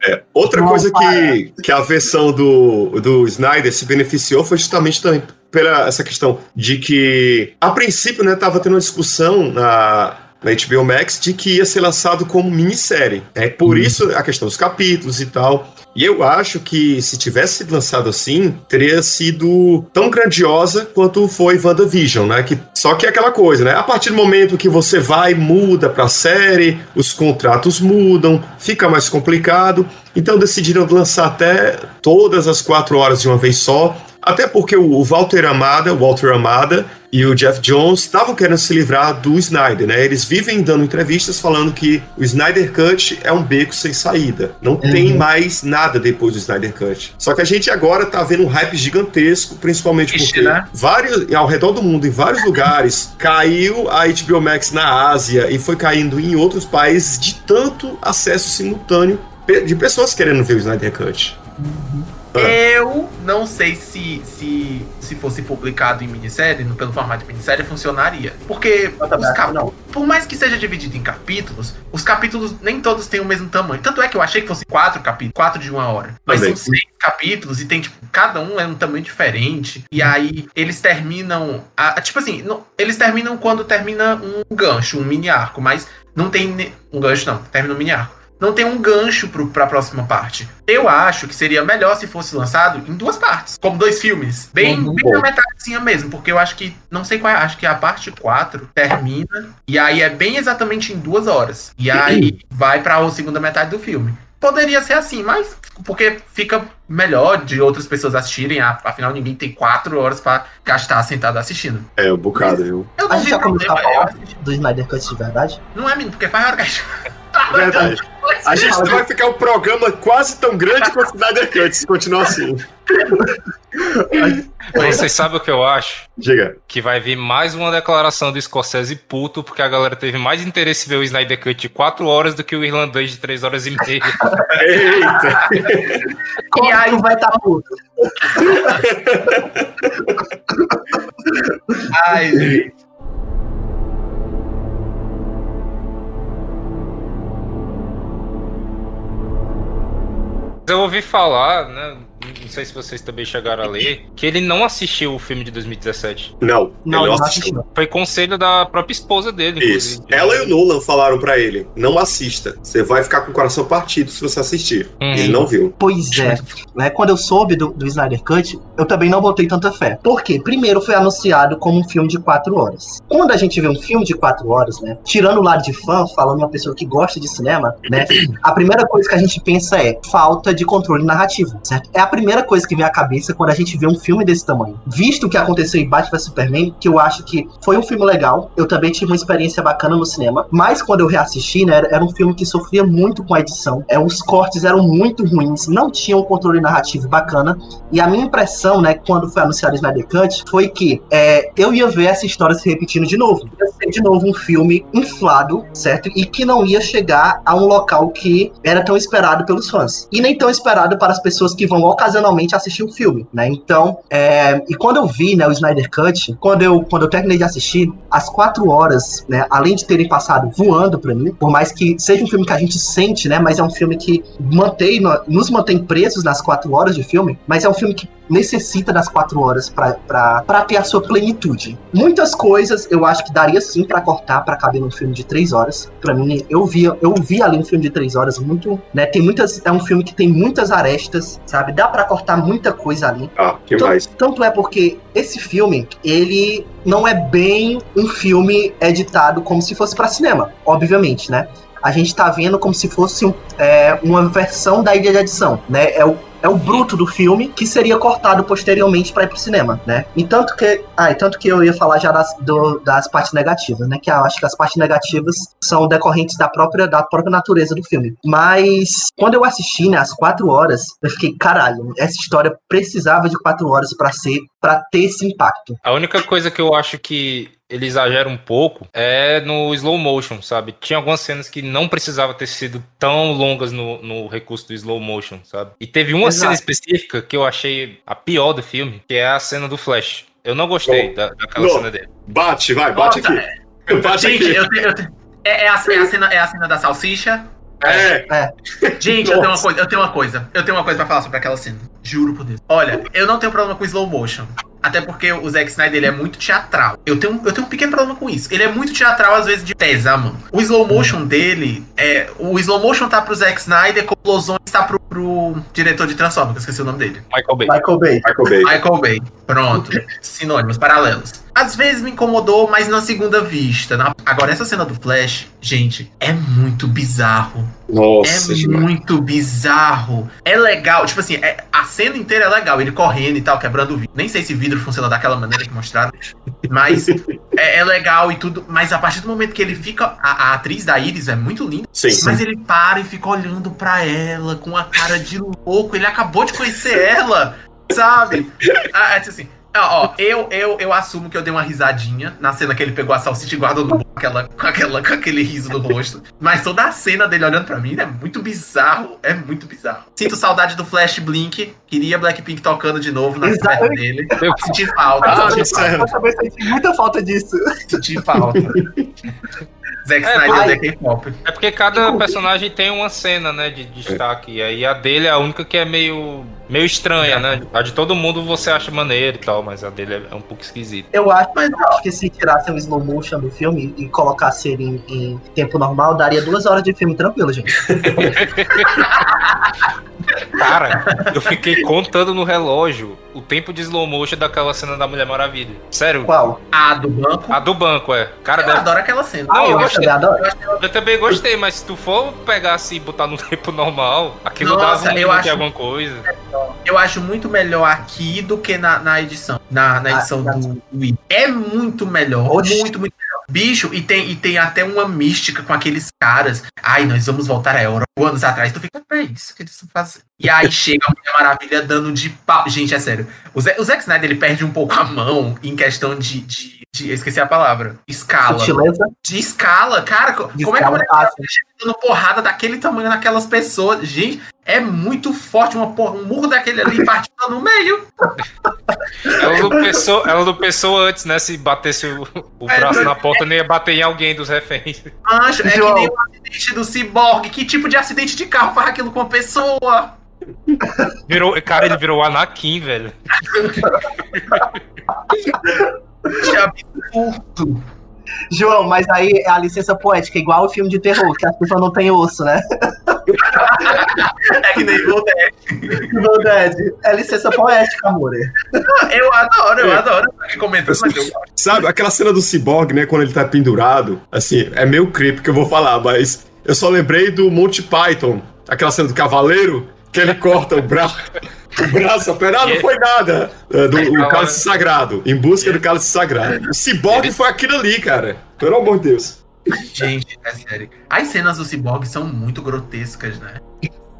É, outra Não, coisa para. que, que a versão do, do Snyder se beneficiou foi justamente também pela essa questão de que, a princípio, né, tava tendo uma discussão na, na HBO Max de que ia ser lançado como minissérie. É por Uhum. isso a questão dos capítulos e tal. E eu acho que se tivesse sido lançado assim, teria sido tão grandiosa quanto foi WandaVision, né? Que, só que é aquela coisa, né? A partir do momento que você vai, muda pra série, os contratos mudam, fica mais complicado. Então decidiram lançar até todas as quatro horas de uma vez só. Até porque o Walter Amada, Walter Amada e o Jeff Jones estavam querendo se livrar do Snyder, né? Eles vivem dando entrevistas falando que o Snyder Cut é um beco sem saída. Não uhum. tem mais nada depois do Snyder Cut. Só que a gente agora tá vendo um hype gigantesco, principalmente Ixi, porque né? vários, ao redor do mundo, em vários lugares, *laughs* caiu a HBO Max na Ásia e foi caindo em outros países de tanto acesso simultâneo de pessoas querendo ver o Snyder Cut. Uhum. Eu não sei se, se se fosse publicado em minissérie, pelo formato de minissérie, funcionaria. Porque os capítulos, por mais que seja dividido em capítulos, os capítulos nem todos têm o mesmo tamanho. Tanto é que eu achei que fosse quatro capítulos, quatro de uma hora. Mas Também. são seis capítulos e tem, tipo, cada um é um tamanho diferente. E aí eles terminam. A, tipo assim, não, eles terminam quando termina um gancho, um mini arco, mas não tem um gancho, não. Termina um mini arco não tem um gancho para a próxima parte. Eu acho que seria melhor se fosse lançado em duas partes, como dois filmes. Bem, uhum. bem na metade mesmo, porque eu acho que, não sei qual é, acho que a parte 4 termina, e aí é bem exatamente em duas horas. E aí *clears throat* vai para a segunda metade do filme. Poderia ser assim, mas porque fica melhor de outras pessoas assistirem, afinal ninguém tem quatro horas para gastar sentado assistindo. É, um bocado, viu? Eu não a gente já começou a falar do Snyder Cut de verdade? Não é, menino, porque faz hora que a gente... *laughs* Verdade. A gente vai ficar um programa quase tão grande quanto o Snyder Cut, se continuar assim. Vocês sabem o que eu acho? Diga. Que vai vir mais uma declaração do Scorsese puto, porque a galera teve mais interesse em ver o Snyder Cut de 4 horas do que o irlandês de 3 horas e meia. Eita! e aí vai estar tá puto. *laughs* Ai, gente. Eu ouvi falar, né? Não sei se vocês também chegaram a ler, que ele não assistiu o filme de 2017. Não, não, ele não assistiu. Foi conselho da própria esposa dele. Isso. Ela e o Nolan falaram para ele: não assista. Você vai ficar com o coração partido se você assistir. Uhum. Ele não viu. Pois é. Né, quando eu soube do, do Snyder Cut, eu também não botei tanta fé. Por quê? Primeiro foi anunciado como um filme de quatro horas. Quando a gente vê um filme de quatro horas, né? Tirando o lado de fã, falando uma pessoa que gosta de cinema, né? A primeira coisa que a gente pensa é falta de controle narrativo, certo? É a primeira coisa que vem à cabeça quando a gente vê um filme desse tamanho. Visto o que aconteceu em Batman vs Superman, que eu acho que foi um filme legal, eu também tive uma experiência bacana no cinema, mas quando eu reassisti, né, era um filme que sofria muito com a edição, é, os cortes eram muito ruins, não tinha um controle narrativo bacana, e a minha impressão, né, quando foi anunciado Snyder Cut, foi que é, eu ia ver essa história se repetindo de novo. Ia ser de novo um filme inflado, certo? E que não ia chegar a um local que era tão esperado pelos fãs. E nem tão esperado para as pessoas que vão ocasionalmente assistir o filme, né? Então, é, e quando eu vi, né, o Snyder Cut, quando eu, quando eu terminei de assistir, as quatro horas, né, além de terem passado voando para mim, por mais que seja um filme que a gente sente, né, mas é um filme que mantém, nos mantém presos nas quatro horas de filme, mas é um filme que necessita das quatro horas para ter a sua plenitude. Muitas coisas eu acho que daria sim para cortar para caber num filme de três horas. Para mim, eu vi, eu vi ali um filme de três horas muito, né? Tem muitas, é um filme que tem muitas arestas, sabe? Dá para cortar muita coisa ali. Ah, que tanto, mais? Tanto é porque esse filme, ele não é bem um filme editado como se fosse para cinema, obviamente, né? A gente tá vendo como se fosse é, uma versão da ilha de edição, né? É o é o bruto do filme que seria cortado posteriormente para ir pro cinema, né? E tanto que, ah, tanto que eu ia falar já das, do, das partes negativas, né? Que eu acho que as partes negativas são decorrentes da própria da própria natureza do filme. Mas quando eu assisti, né, as quatro horas, eu fiquei caralho, essa história precisava de quatro horas para ser, para ter esse impacto. A única coisa que eu acho que ele exagera um pouco é no slow motion, sabe? Tinha algumas cenas que não precisava ter sido tão longas no, no recurso do slow motion, sabe? E teve uma Exato. cena específica que eu achei a pior do filme, que é a cena do Flash. Eu não gostei da, daquela não. cena dele. Bate, vai, bate Nossa, aqui. É... Bate Gente, aqui. Eu te, eu te... É, é, a, é, a cena, é a cena da salsicha. É. é. *laughs* Gente, eu tenho, uma coisa, eu tenho uma coisa. Eu tenho uma coisa pra falar sobre aquela cena. Juro por Deus. Olha, eu não tenho problema com slow motion. Até porque o Zack Snyder ele é muito teatral. Eu tenho, eu tenho um pequeno problema com isso. Ele é muito teatral, às vezes, de pesa, mano. O slow motion dele é. O slow motion tá pro Zack Snyder, como o Lozon está pro, pro diretor de Transformers, que eu esqueci o nome dele. Michael Bay. Michael Bay. Michael Bay. Michael Bay. Pronto. *laughs* Sinônimos, paralelos. Às vezes me incomodou, mas na segunda vista. na- Agora, essa cena do Flash, gente, é muito bizarro. Nossa, é demais. muito bizarro. É legal, tipo assim, é- a cena inteira é legal, ele correndo e tal, quebrando o vidro. Nem sei se vidro funciona daquela maneira que mostraram, mas é, é legal e tudo. Mas a partir do momento que ele fica. A, a atriz da Iris é muito linda, Sim. mas ele para e fica olhando pra ela com a cara de louco. Ele acabou de conhecer ela, sabe? Ah, é assim. Ó, ó, eu, eu, eu assumo que eu dei uma risadinha na cena que ele pegou a salsicha e guardou no com, aquela, com, aquela, com aquele riso no rosto. Mas toda a cena dele olhando pra mim é muito bizarro. É muito bizarro. Sinto saudade do Flash Blink. Queria Blackpink tocando de novo na perna dele. Eu- Senti falta. Ah. Eu também senti muita falta disso. senti falta. Zack É, Snyder ai. da K-pop. É porque cada personagem tem uma cena, né, de destaque. E aí a dele é a única que é meio, meio estranha, né? A de todo mundo você acha maneiro e tal, mas a dele é, é um pouco esquisita. Eu acho, Mas eu acho que se tirassem o slow motion do filme e colocassem ele em, em tempo normal, daria duas horas de filme tranquilo, gente. *laughs* Cara, eu fiquei contando no relógio o tempo de slow motion daquela cena da Mulher Maravilha. Sério, Qual? A do banco. a do banco, é. Cara, Eu deve... adoro aquela cena. Ah, eu eu gostei. também adoro. Eu também gostei, mas se tu for pegar assim e botar no tempo normal, aquilo Nossa, dava um eu acho- alguma coisa. Eu acho muito melhor aqui do que na, na edição. Na, na Ah, edição do Wii. É muito melhor. Oxi. Muito, muito melhor. Bicho, e tem, e tem até uma mística com aqueles caras. Ai, nós vamos voltar a Europa. Anos atrás, tu fica, é isso que eles estão fazendo. E aí chega a Mulher Maravilha dando de pau. Gente, é sério. O, Zé, o Zack Snyder, ele perde um pouco a mão em questão de. de, de eu esqueci a palavra. Escala. Sutileza. De escala, cara. De como é que a escala, Mulher dando porrada daquele tamanho naquelas pessoas? Gente, é muito forte. Uma porra, um murro daquele ali partindo no meio. Ela não pensou, ela não pensou antes, né? Se batesse o, o É, braço não- na porta, nem ia bater em alguém dos reféns. Acho, é João. que nem o acidente do Cyborg. Que tipo de acidente de carro faz aquilo com a pessoa? Virou, cara, ele virou o Anakin, velho. *laughs* Que absurdo. João, mas aí é a licença poética, igual o filme de terror, que as pessoas não têm osso, né? *laughs* É que nem o Dead. Verdade. É licença poética, amor. Eu adoro, eu adoro. Eu tô aqui comentando, mas eu gosto. Sabe, aquela cena do Cyborg, né, quando ele tá pendurado, assim, é meio creepy que eu vou falar, mas eu só lembrei do Monty Python, aquela cena do cavaleiro, que ele corta o braço, o braço, ah, não foi nada, é, do o cálice sagrado, em busca do cálice sagrado. O Cyborg foi aquilo ali, cara, pelo amor de Deus. Gente, é sério. As cenas do Cyborg são muito grotescas, né?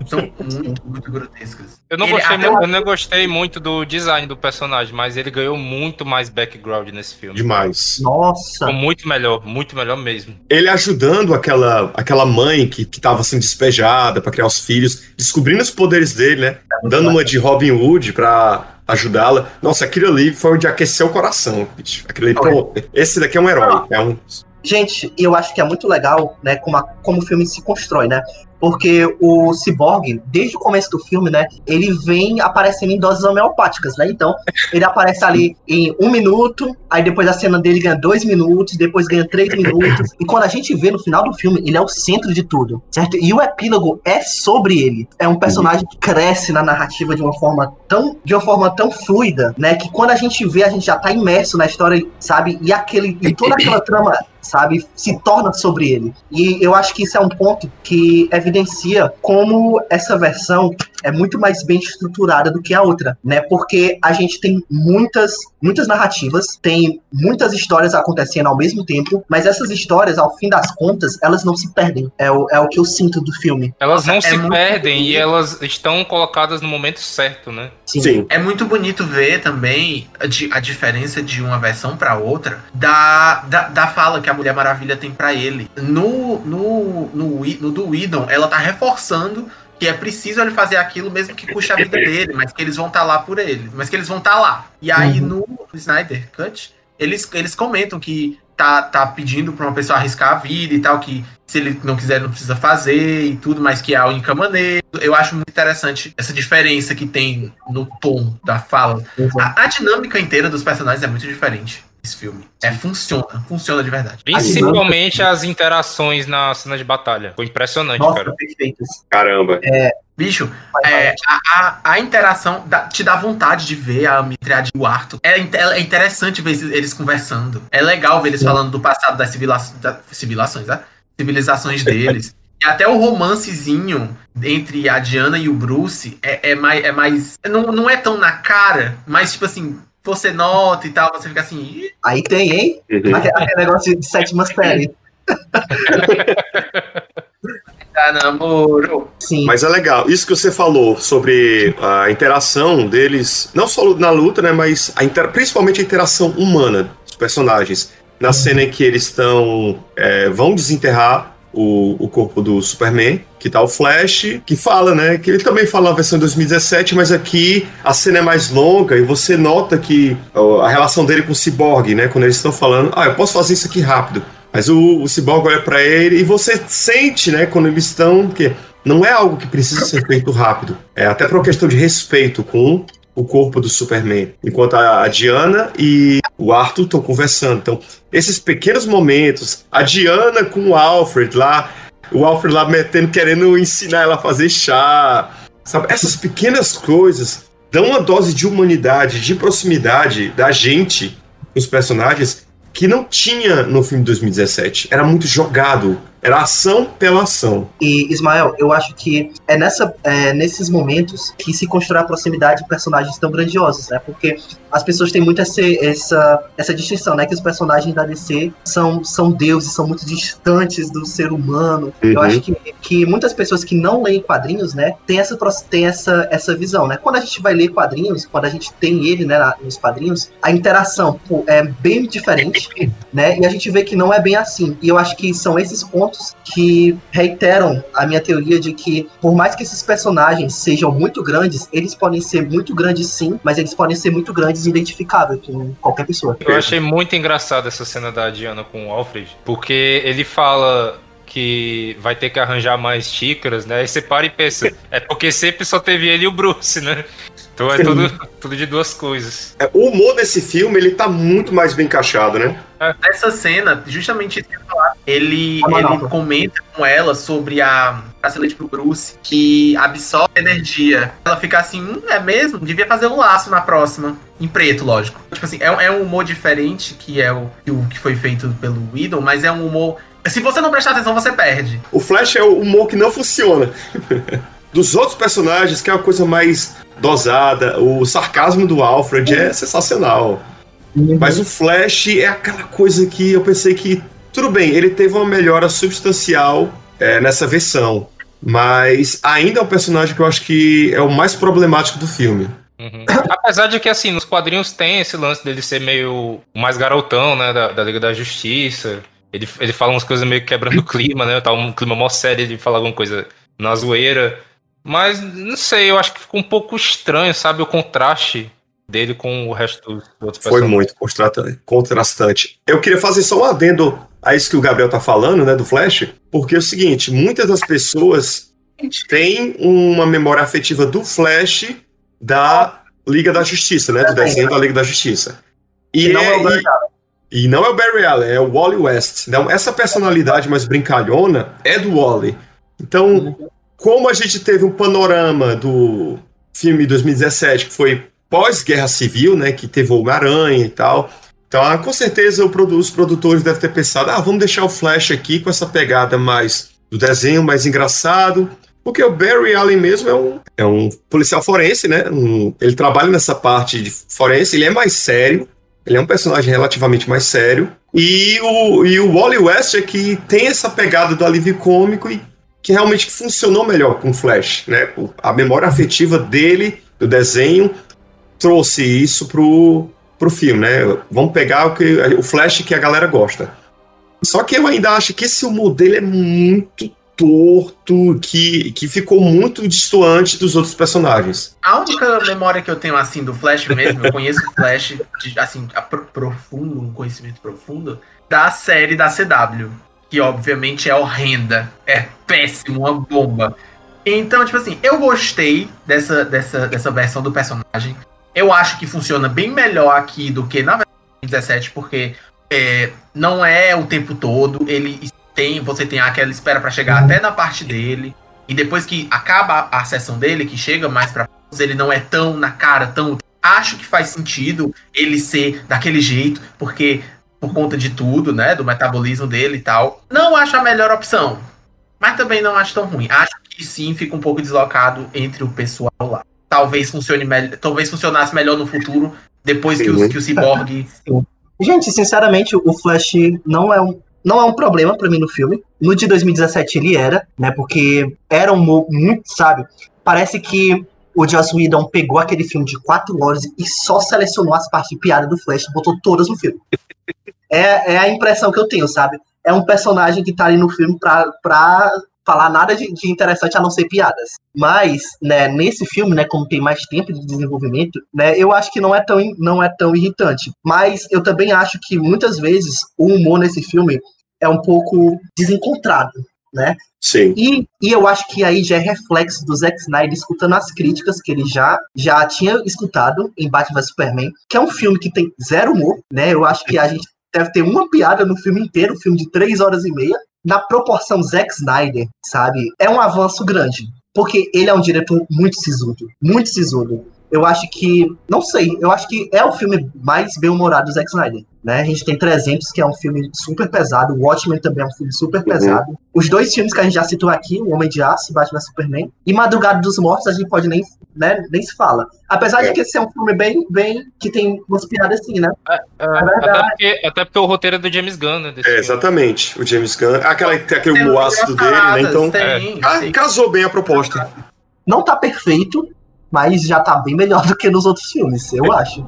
São muito, muito grotescas. Eu não, Ele- gostei eu não gostei muito do design do personagem, mas ele ganhou muito mais background nesse filme. Demais. Nossa. Ficou muito melhor, muito melhor mesmo. Ele ajudando aquela, aquela mãe que, que tava sendo despejada pra criar os filhos, descobrindo os poderes dele, né? Dando uma de Robin Hood pra ajudá-la. Nossa, aquilo ali foi onde aqueceu o coração, bicho. Aquilo ali, pô, esse daqui é um herói. É um... Gente, eu acho que é muito legal, né, como, a- como o filme se constrói, né? Porque o Cyborg, desde o começo do filme, né, ele vem aparecendo em doses homeopáticas, né? Então, ele aparece ali em um minuto, aí depois a cena dele ganha dois minutos, depois ganha três minutos. E quando a gente vê no final do filme, ele é o centro de tudo, certo? E o epílogo é sobre ele. É um personagem que cresce na narrativa de uma forma tão, de uma forma tão fluida, né? Que quando a gente vê, a gente já tá imerso na história, sabe? E aquele, e toda aquela trama sabe, se torna sobre ele. E eu acho que isso é um ponto que evidencia como essa versão é muito mais bem estruturada do que a outra, né? Porque a gente tem muitas, muitas narrativas, tem muitas histórias acontecendo ao mesmo tempo, mas essas histórias, ao fim das contas, elas não se perdem. É o, é o que eu sinto do filme. Elas não é se perdem e bonito. elas estão colocadas no momento certo, né? Sim. É muito bonito ver também a, di- a diferença de uma versão pra outra da, da, da fala que a Mulher Maravilha tem pra ele. No, no, no, no do Whedon, ela tá reforçando que é preciso ele fazer aquilo mesmo que custe a vida dele, mas que eles vão estar lá por ele, mas que eles vão estar lá. E aí Uhum. no Snyder Cut, eles, eles comentam que tá, tá pedindo pra uma pessoa arriscar a vida e tal, que se ele não quiser, não precisa fazer e tudo, mas que é a única maneira. Eu acho muito interessante essa diferença que tem no tom da fala. A, a dinâmica inteira dos personagens é muito diferente esse filme. É, funciona, funciona de verdade. Principalmente as interações na cena de batalha. Foi impressionante, Nossa, cara. perfeitas. Caramba. Bicho, é, a, a, a interação dá- te dá vontade de ver a Mitria e o Arthur. É, in- é interessante ver eles, conversando. É legal ver eles falando do passado das civila da- civilizações, né? civilizações deles. E até o romancezinho entre a Diana e o Bruce é, é mais. É mais não, não é tão na cara, mas tipo assim, você nota e tal, você fica assim. "Ih, Aí tem, hein? Uhum. Aquele, aquele negócio de sétima *laughs* série. tá namoro. Sim. Mas é legal. Isso que você falou sobre a interação deles, não só na luta, né, mas a inter- principalmente a interação humana dos personagens. Na cena em que eles estão. é, vão desenterrar o, o corpo do Superman, que tá o Flash, que fala, né? Que ele também fala na versão de 2017, mas aqui a cena é mais longa e você nota que a relação dele com o Cyborg, né? Quando eles estão falando, ah, eu posso fazer isso aqui rápido. Mas o, o Cyborg olha pra ele e você sente, né, quando eles estão. que não é algo que precisa ser feito rápido. É até por uma questão de respeito com o corpo do Superman. Enquanto a, Diana e o Arthur estão conversando. Então, esses pequenos momentos, a Diana com o Alfred lá, o Alfred lá metendo, querendo ensinar ela a fazer chá. Sabe? Essas pequenas coisas dão uma dose de humanidade, de proximidade da gente, os personagens, que não tinha no filme de 2017. Era muito jogado. Era ação pela ação. E, Ismael, eu acho que é, nessa, é nesses momentos que se constrói a proximidade de personagens tão grandiosos, né? Porque as pessoas têm muito essa, essa, essa distinção, né? Que os personagens da DC são, são deuses, são muito distantes do ser humano. Eu Uhum. acho que, que muitas pessoas que não leem quadrinhos, né? Tem, essa, tem essa, essa visão, né? Quando a gente vai ler quadrinhos, quando a gente tem ele, né, na- nos quadrinhos, a interação pô, é bem diferente, *laughs* né? E a gente vê que não é bem assim. E eu acho que são esses pontos que reiteram a minha teoria de que, por mais que esses personagens sejam muito grandes, eles podem ser muito grandes sim, mas eles podem ser muito grandes e identificáveis com qualquer pessoa. Eu achei muito engraçado essa cena da Diana com o Alfred, porque ele fala que vai ter que arranjar mais xícaras, né? Aí você para e pensa, é porque sempre só teve ele e o Bruce, né? Então é tudo, tudo de duas coisas. É, O humor desse filme, ele tá muito mais bem encaixado, né? Nessa cena, justamente ele, A manopla. ele comenta com ela sobre a bracelete pro Bruce que absorve energia. Ela fica assim, hum, é mesmo? Devia fazer um laço na próxima. Em preto, lógico. Tipo assim, é, é um humor diferente que é o, que o que foi feito pelo Idol, mas é um humor. Se você não prestar atenção, você perde. O Flash é o humor que não funciona. *laughs* Dos outros personagens, que é uma coisa mais dosada, o sarcasmo do Alfred é sensacional. Mas o Flash é aquela coisa que eu pensei que, tudo bem, ele teve uma melhora substancial é, nessa versão. Mas ainda é um personagem que eu acho que é o mais problemático do filme. Uhum. Apesar de que, assim, nos quadrinhos tem esse lance dele ser meio o mais garotão, né? Da, da Liga da Justiça. Ele, ele fala umas coisas meio quebrando o clima, né? Tá um clima mó sério, ele fala alguma coisa na zoeira. Mas, não sei, eu acho que ficou um pouco estranho, sabe? O contraste dele com o resto dos outros Foi muito contrastante. Eu queria fazer só um adendo a isso que o Gabriel tá falando, né, do Flash, porque é o seguinte, muitas das pessoas têm uma memória afetiva do Flash da Liga da Justiça, né, do desenho da Liga da Justiça. E, E não é o e- Barry e não é o Barry Allen, é o Wally West. Então, essa personalidade mais brincalhona é do Wally. Então, como a gente teve um panorama do filme 2017, que foi pós-guerra civil, né, que teve o Homem-Aranha e tal. Então, ah, com certeza os produtores devem ter pensado, ah, vamos deixar o Flash aqui com essa pegada mais do desenho, mais engraçado. Porque o Barry Allen mesmo é um, é um policial forense, né? Um- ele trabalha nessa parte de forense, ele é mais sério. Ele é um personagem relativamente mais sério. E o, e o Wally West é que tem essa pegada do alívio cômico e que realmente funcionou melhor com o Flash, né? A memória afetiva dele, do desenho, trouxe isso pro, pro filme, né? Vamos pegar o, que, o Flash que a galera gosta. Só que eu ainda acho que esse humor dele é muito torto, que, que ficou muito distoante dos outros personagens. A única memória que eu tenho, assim, do Flash mesmo, eu conheço o Flash, de, assim, profundo, um conhecimento profundo, da série da CW. Que, obviamente, é horrenda. É péssimo, uma bomba. Então, tipo assim, eu gostei dessa, dessa, dessa versão do personagem. Eu acho que funciona bem melhor aqui do que na versão 17, porque é, não é o tempo todo. Ele tem, você tem aquela espera para chegar até na parte dele. E depois que acaba a sessão dele, que chega mais pra ele não é tão na cara, tão. Acho que faz sentido ele ser daquele jeito, porque por conta de tudo, né? Do metabolismo dele e tal. Não acho a melhor opção. Mas também não acho tão ruim. Acho que sim fica um pouco deslocado entre o pessoal lá. Talvez funcione melhor. Talvez funcionasse melhor no futuro, depois que, o, que o Cyborg. *laughs* Gente, sinceramente, o Flash não é um. Não é um problema para mim no filme. No de 2017 ele era, né? Porque era um muito, sabe? Parece que o Joss Whedon pegou aquele filme de quatro horas e só selecionou as partes de piada do Flash botou todas no filme. É, é a impressão que eu tenho, sabe? É um personagem que tá ali no filme pra, pra falar nada de, de, interessante a não ser piadas. Mas, né, nesse filme, né, como tem mais tempo de desenvolvimento, né, eu acho que não é tão, não é tão irritante. Mas eu também acho que muitas vezes o humor nesse filme é um pouco desencontrado, né? Sim. E, e eu acho que aí já é reflexo do Zack Snyder escutando as críticas que ele já, já tinha escutado em Batman vs Superman, que é um filme que tem zero humor, né? Eu acho que a gente deve ter uma piada no filme inteiro, um filme de três horas e meia, na proporção Zack Snyder, sabe? É um avanço grande. Porque ele é um diretor muito sisudo, muito sisudo. Eu acho que, não sei, eu acho que é o filme mais bem-humorado do Zack Snyder. Né? A gente tem 300, que é um filme super pesado. O Watchmen também é um filme super uhum. pesado. Os dois filmes que a gente já citou aqui, O Homem de Aço e Batman Superman. E Madrugada dos Mortos, a gente pode nem, né, nem se fala. Apesar é. de que esse é um filme bem, bem que tem umas piadas assim, né? É, é, é até, porque, até, porque, o roteiro é do James Gunn, né? É, exatamente. O James Gunn. Aquela, tem aquele ácido dele, né? Então, tem, é. casou bem a proposta. Não tá perfeito, mas já tá bem melhor *laughs* do que nos outros filmes, eu acho.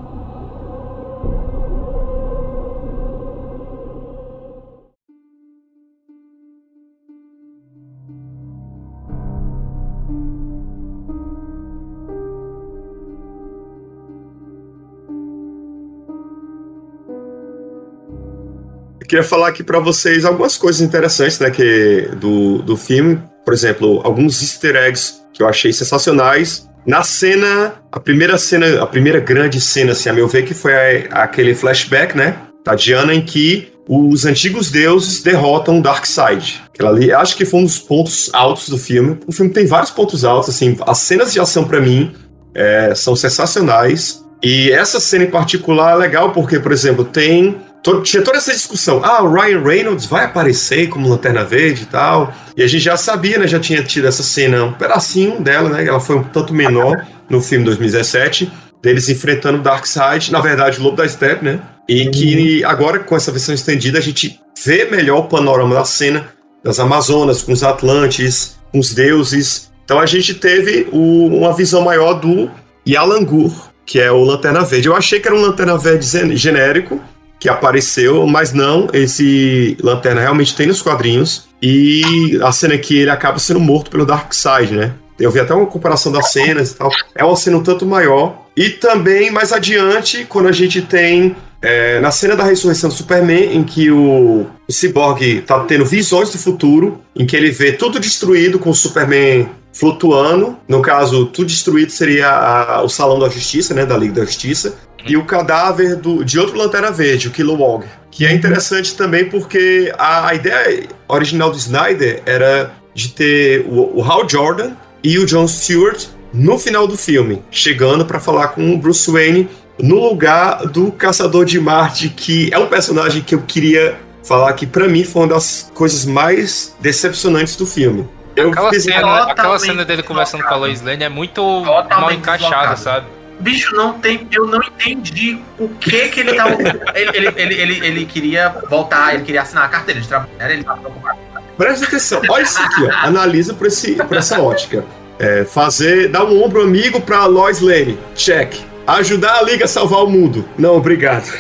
queria falar aqui para vocês algumas coisas interessantes, né, que do, do filme. Por exemplo, alguns easter eggs que eu achei sensacionais. Na cena, a primeira cena, a primeira grande cena, assim, a meu ver, que foi a, aquele flashback, né, da Diana, em que os antigos deuses derrotam Darkseid. Aquela ali, acho que foi um dos pontos altos do filme. O filme tem vários pontos altos, assim, as cenas de ação para mim é, são sensacionais. E essa cena em particular é legal porque, por exemplo, tem tinha toda essa discussão. Ah, o Ryan Reynolds vai aparecer como Lanterna Verde e tal. E a gente já sabia, né? Já tinha tido essa cena, um pedacinho dela, né? Ela foi um tanto menor no filme 2017, deles enfrentando o Darkseid, na verdade, o Lobo da Steppe, né? E que agora, com essa versão estendida, a gente vê melhor o panorama da cena das Amazonas, com os Atlantes, com os deuses. Então a gente teve o, uma visão maior do Yalangur, que é o Lanterna Verde. Eu achei que era um Lanterna Verde genérico, que apareceu, mas não, esse Lanterna realmente tem nos quadrinhos. E a cena que ele acaba sendo morto pelo Darkseid, né? Eu vi até uma comparação das cenas e tal. É uma cena um tanto maior. E também mais adiante, quando a gente tem é, na cena da ressurreição do Superman, em que o, o Cyborg tá tendo visões do futuro, em que ele vê tudo destruído com o Superman flutuando. No caso, tudo destruído seria a, o Salão da Justiça, né? Da Liga da Justiça e o cadáver do, de outro Lanterna Verde, o Kilowog. Que é interessante também porque a, a ideia original do Snyder era de ter o, o Hal Jordan e o John Stewart no final do filme, chegando para falar com o Bruce Wayne no lugar do Caçador de Marte, que é um personagem que eu queria falar que para mim foi uma das coisas mais decepcionantes do filme. Eu aquela, cena, aquela cena dele conversando com a Lois Lane é muito mal encaixada, sabe? Bicho, não tem. Eu não entendi o que que ele tava. *laughs* ele, ele, ele, ele, ele queria voltar, ele queria assinar a carteira de trabalho. Ele tava preocupado. Presta atenção, olha isso aqui, ó. Analisa por, esse, por essa ótica. É, fazer, dar um ombro amigo pra Lois Lane. Check. Ajudar a Liga a salvar o mundo. Não, obrigado.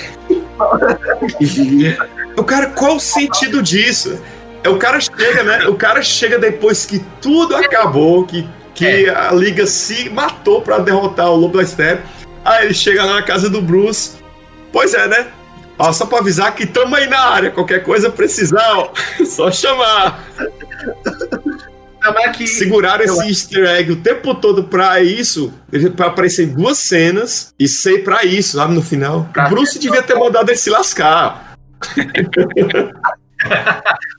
*laughs* o cara, qual o sentido disso? o cara chega, né? O cara chega depois que tudo acabou, que, que É. a liga se matou pra derrotar o Lobo da Steppe. Aí ele chega lá na casa do Bruce. Pois é, né? Ó, só pra avisar que tamo aí na área. Qualquer coisa precisar, ó, *laughs* só chamar. Que Seguraram esse easter egg o tempo todo pra isso, pra aparecer duas cenas e ser pra isso, sabe, no final. O Bruce devia ter mandado ele se lascar. *laughs*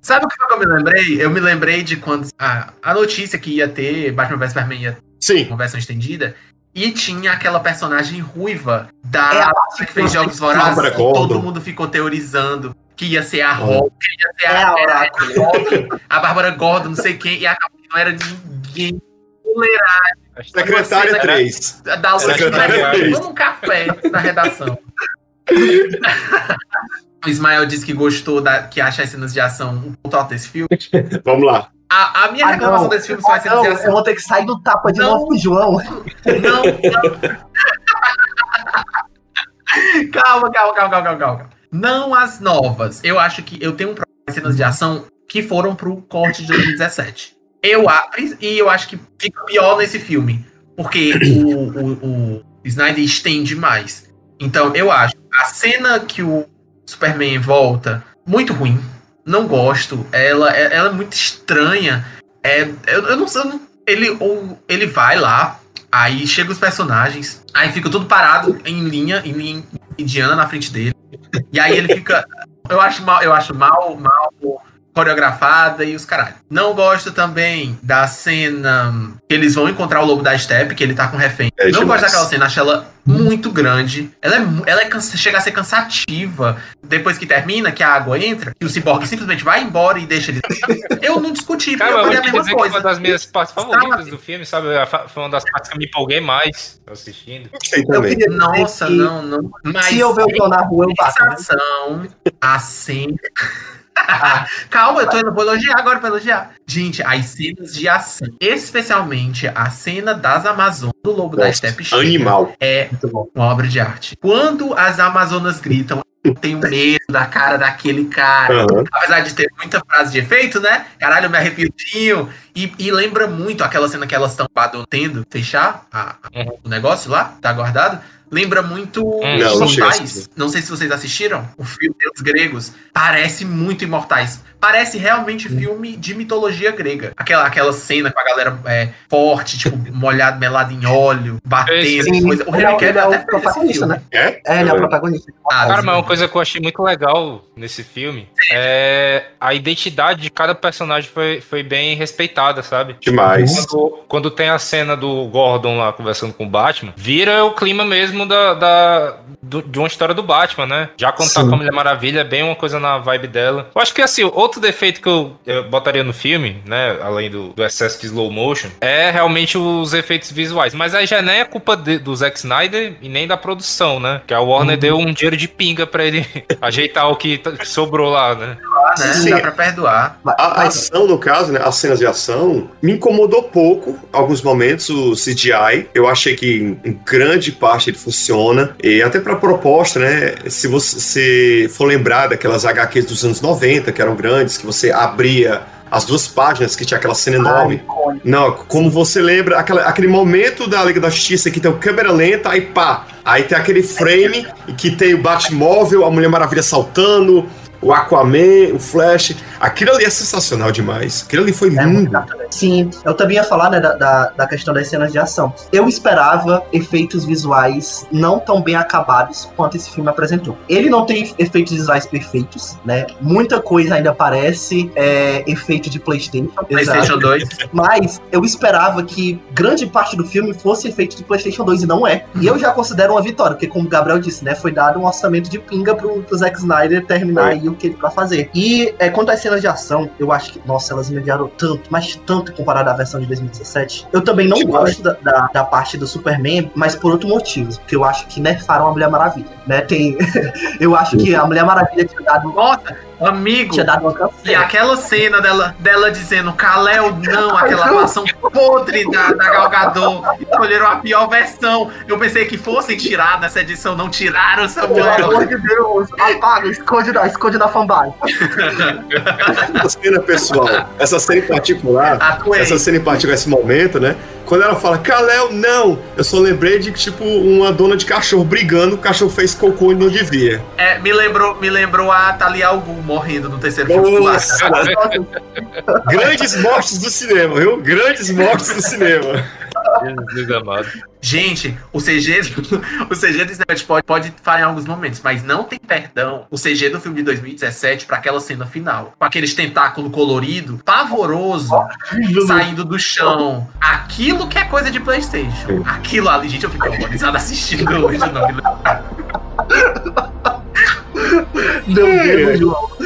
Sabe o que eu me lembrei? Eu me lembrei de quando a, a notícia que ia ter Batman vs Superman ia ter Sim. uma versão estendida. E tinha aquela personagem ruiva É da a que fez Jogos Vorazes. que Gordon. todo mundo ficou teorizando que ia ser a Hulk, que ia ser É a, a era a, a Bárbara Gordon, não sei quem, e acabou que não era ninguém. Secretária Você- 3. da Luz Secretária três. Vamos um café na redação. *laughs* o Ismael disse que gostou, da, que acha as cenas de ação um ponto alto desse filme. *laughs* Vamos lá. A, a minha Ah, reclamação não. desse filme são as cenas Não, de eu ação. vou ter que sair do tapa de Não. novo com João. Não, não. *laughs* calma, calma, calma, calma, calma, calma. Não as novas. Eu acho que eu tenho um problema com as cenas de ação que foram pro corte de 2017. Eu e eu acho que fica pior nesse filme. Porque o, o, o Snyder estende mais. Então, eu acho a cena que o Superman volta, muito ruim. Não gosto. Ela, é- ela é muito estranha. É, eu, eu não sei. não- ele, ou, ele vai lá, aí chega os personagens, aí fica tudo parado em linha, em linha indiana na frente dele. E aí ele fica. Eu acho mal, eu acho mal, mal coreografada e os caralho. Não gosto também da cena que eles vão encontrar o lobo da steppe, que ele tá com refém. É não demais. gosto daquela cena, acho ela muito grande. Ela é, ela é cansa- chega a ser cansativa. Depois que termina, que a água entra, que o ciborgue simplesmente vai embora e deixa ele. Eu não discuti, porque Cara, eu falei a mesma dizer que foi uma coisa. das minhas partes favoritas do filme, sabe? Foi uma das partes que eu me empolguei mais assistindo. Gostei Eu também. queria dizer Nossa, que não, não. Mas Se eu ver o na rua, eu bato. sensação, a cena. *laughs* Calma, eu tô indo, vou elogiar agora pra elogiar. Gente, as cenas de ação, especialmente a cena das Amazonas do Lobo da Nossa, Steppe chega, Animal. é uma obra de arte. Quando as Amazonas gritam, eu tenho medo da cara daquele cara. Aham. Apesar de ter muita frase de efeito, né? Caralho, eu me arrepio. E, e lembra muito aquela cena que elas estão batendo, fechar a- a- Uhum. o negócio lá, tá guardado. Lembra muito Não, não Imortais. assistir. Não sei se vocês assistiram. O filme dos gregos. Parece muito Imortais. Parece realmente filme de mitologia grega. Aquela, aquela cena com a galera é, forte, tipo, *laughs* molhado, melado em óleo, batendo, Sim, coisa. O é Henry Cavill é o protagonista, né? É? É, ele é o protagonista. Ah, Cara, mas uma coisa que eu achei muito legal nesse filme é a identidade de cada personagem foi, foi bem respeitada, sabe? Demais. Quando, quando tem a cena do Gordon lá conversando com o Batman, vira o clima mesmo da, da- do- de uma história do Batman, né? Já Sim. com a Mulher Maravilha, é bem uma coisa na vibe dela. Eu acho que, assim, outro defeito que eu, eu botaria no filme, né? Além do, do excesso de slow motion, é realmente os efeitos visuais. Mas aí já nem é culpa de- do Zack Snyder e nem da produção, né? Que a Warner Uhum. deu um dinheiro de pinga pra ele *laughs* ajeitar o que t- sobrou lá, né? Ah, né? Sim. Dá pra perdoar. A mas- ação, no caso, né, as cenas de ação, me incomodou pouco. Alguns momentos, o CGI. Eu achei que em grande parte ele funciona. E até pra proposta, né? Se você se for lembrar daquelas HQs dos anos 90, que eram grandes, que você abria as duas páginas, que tinha aquela cena enorme. icônico. Não, como você lembra, aquela- aquele momento da Liga da Justiça que tem o câmera lenta, aí pá, aí tem aquele frame que tem o Batmóvel, a Mulher Maravilha saltando, o Aquaman, o Flash. Aquilo ali é sensacional demais. Aquilo ali foi É lindo. Sim, eu também ia falar né, da, da, da questão das cenas de ação. Eu esperava efeitos visuais não tão bem acabados quanto esse filme apresentou. Ele não tem efeitos visuais perfeitos, né? Muita coisa ainda parece é, efeito de PlayStation. PlayStation exato. 2. Mas eu esperava que grande parte do filme fosse efeito de PlayStation 2 e não é. E eu já considero uma vitória, porque como o Gabriel disse, né, foi dado um orçamento de pinga pro, pro Zack Snyder terminar Foi. Aí o que ele pra fazer. E é, quanto às cenas de ação, eu acho que, nossa, elas me aliviaram tanto, mas tanto comparado à versão de 2017. Eu também não gosto da, da, da parte do Superman, mas por outro motivo, porque eu acho que nerfaram a Mulher Maravilha, né? Tem, *laughs* eu acho que a Mulher Maravilha tinha dado Nossa, Amigo, Tinha dado uma e aquela cena dela, dela dizendo Kalel não, aquela atuação podre da, da Gal Gadot, escolheram a pior versão. Eu pensei que fossem tirar dessa edição, não tiraram, Pelo Samuel. amor de Deus, apaga, esconde na, esconde na fanbase. Essa cena, pessoal, essa cena em particular, Atuei. essa cena em particular, esse momento, né? Quando ela fala, Kalel, não! Eu só lembrei de, tipo, uma dona de cachorro brigando, o cachorro fez cocô e não devia. É, me lembrou, me lembrou a Thalia Algu morrendo no terceiro filme. Nossa! *laughs* Grandes mortes do cinema, viu? Grandes mortes do cinema. Jesus amado. Gente, o CG, *laughs* o CG do Snapchat pode, pode falhar em alguns momentos, mas não tem perdão. O CG do filme de 2017 para aquela cena final, com aqueles tentáculo colorido, pavoroso, saindo do chão. Aquilo que é coisa de PlayStation. Aquilo ali, gente, eu fiquei horrorizado assistindo hoje, não. Meu Deus, João.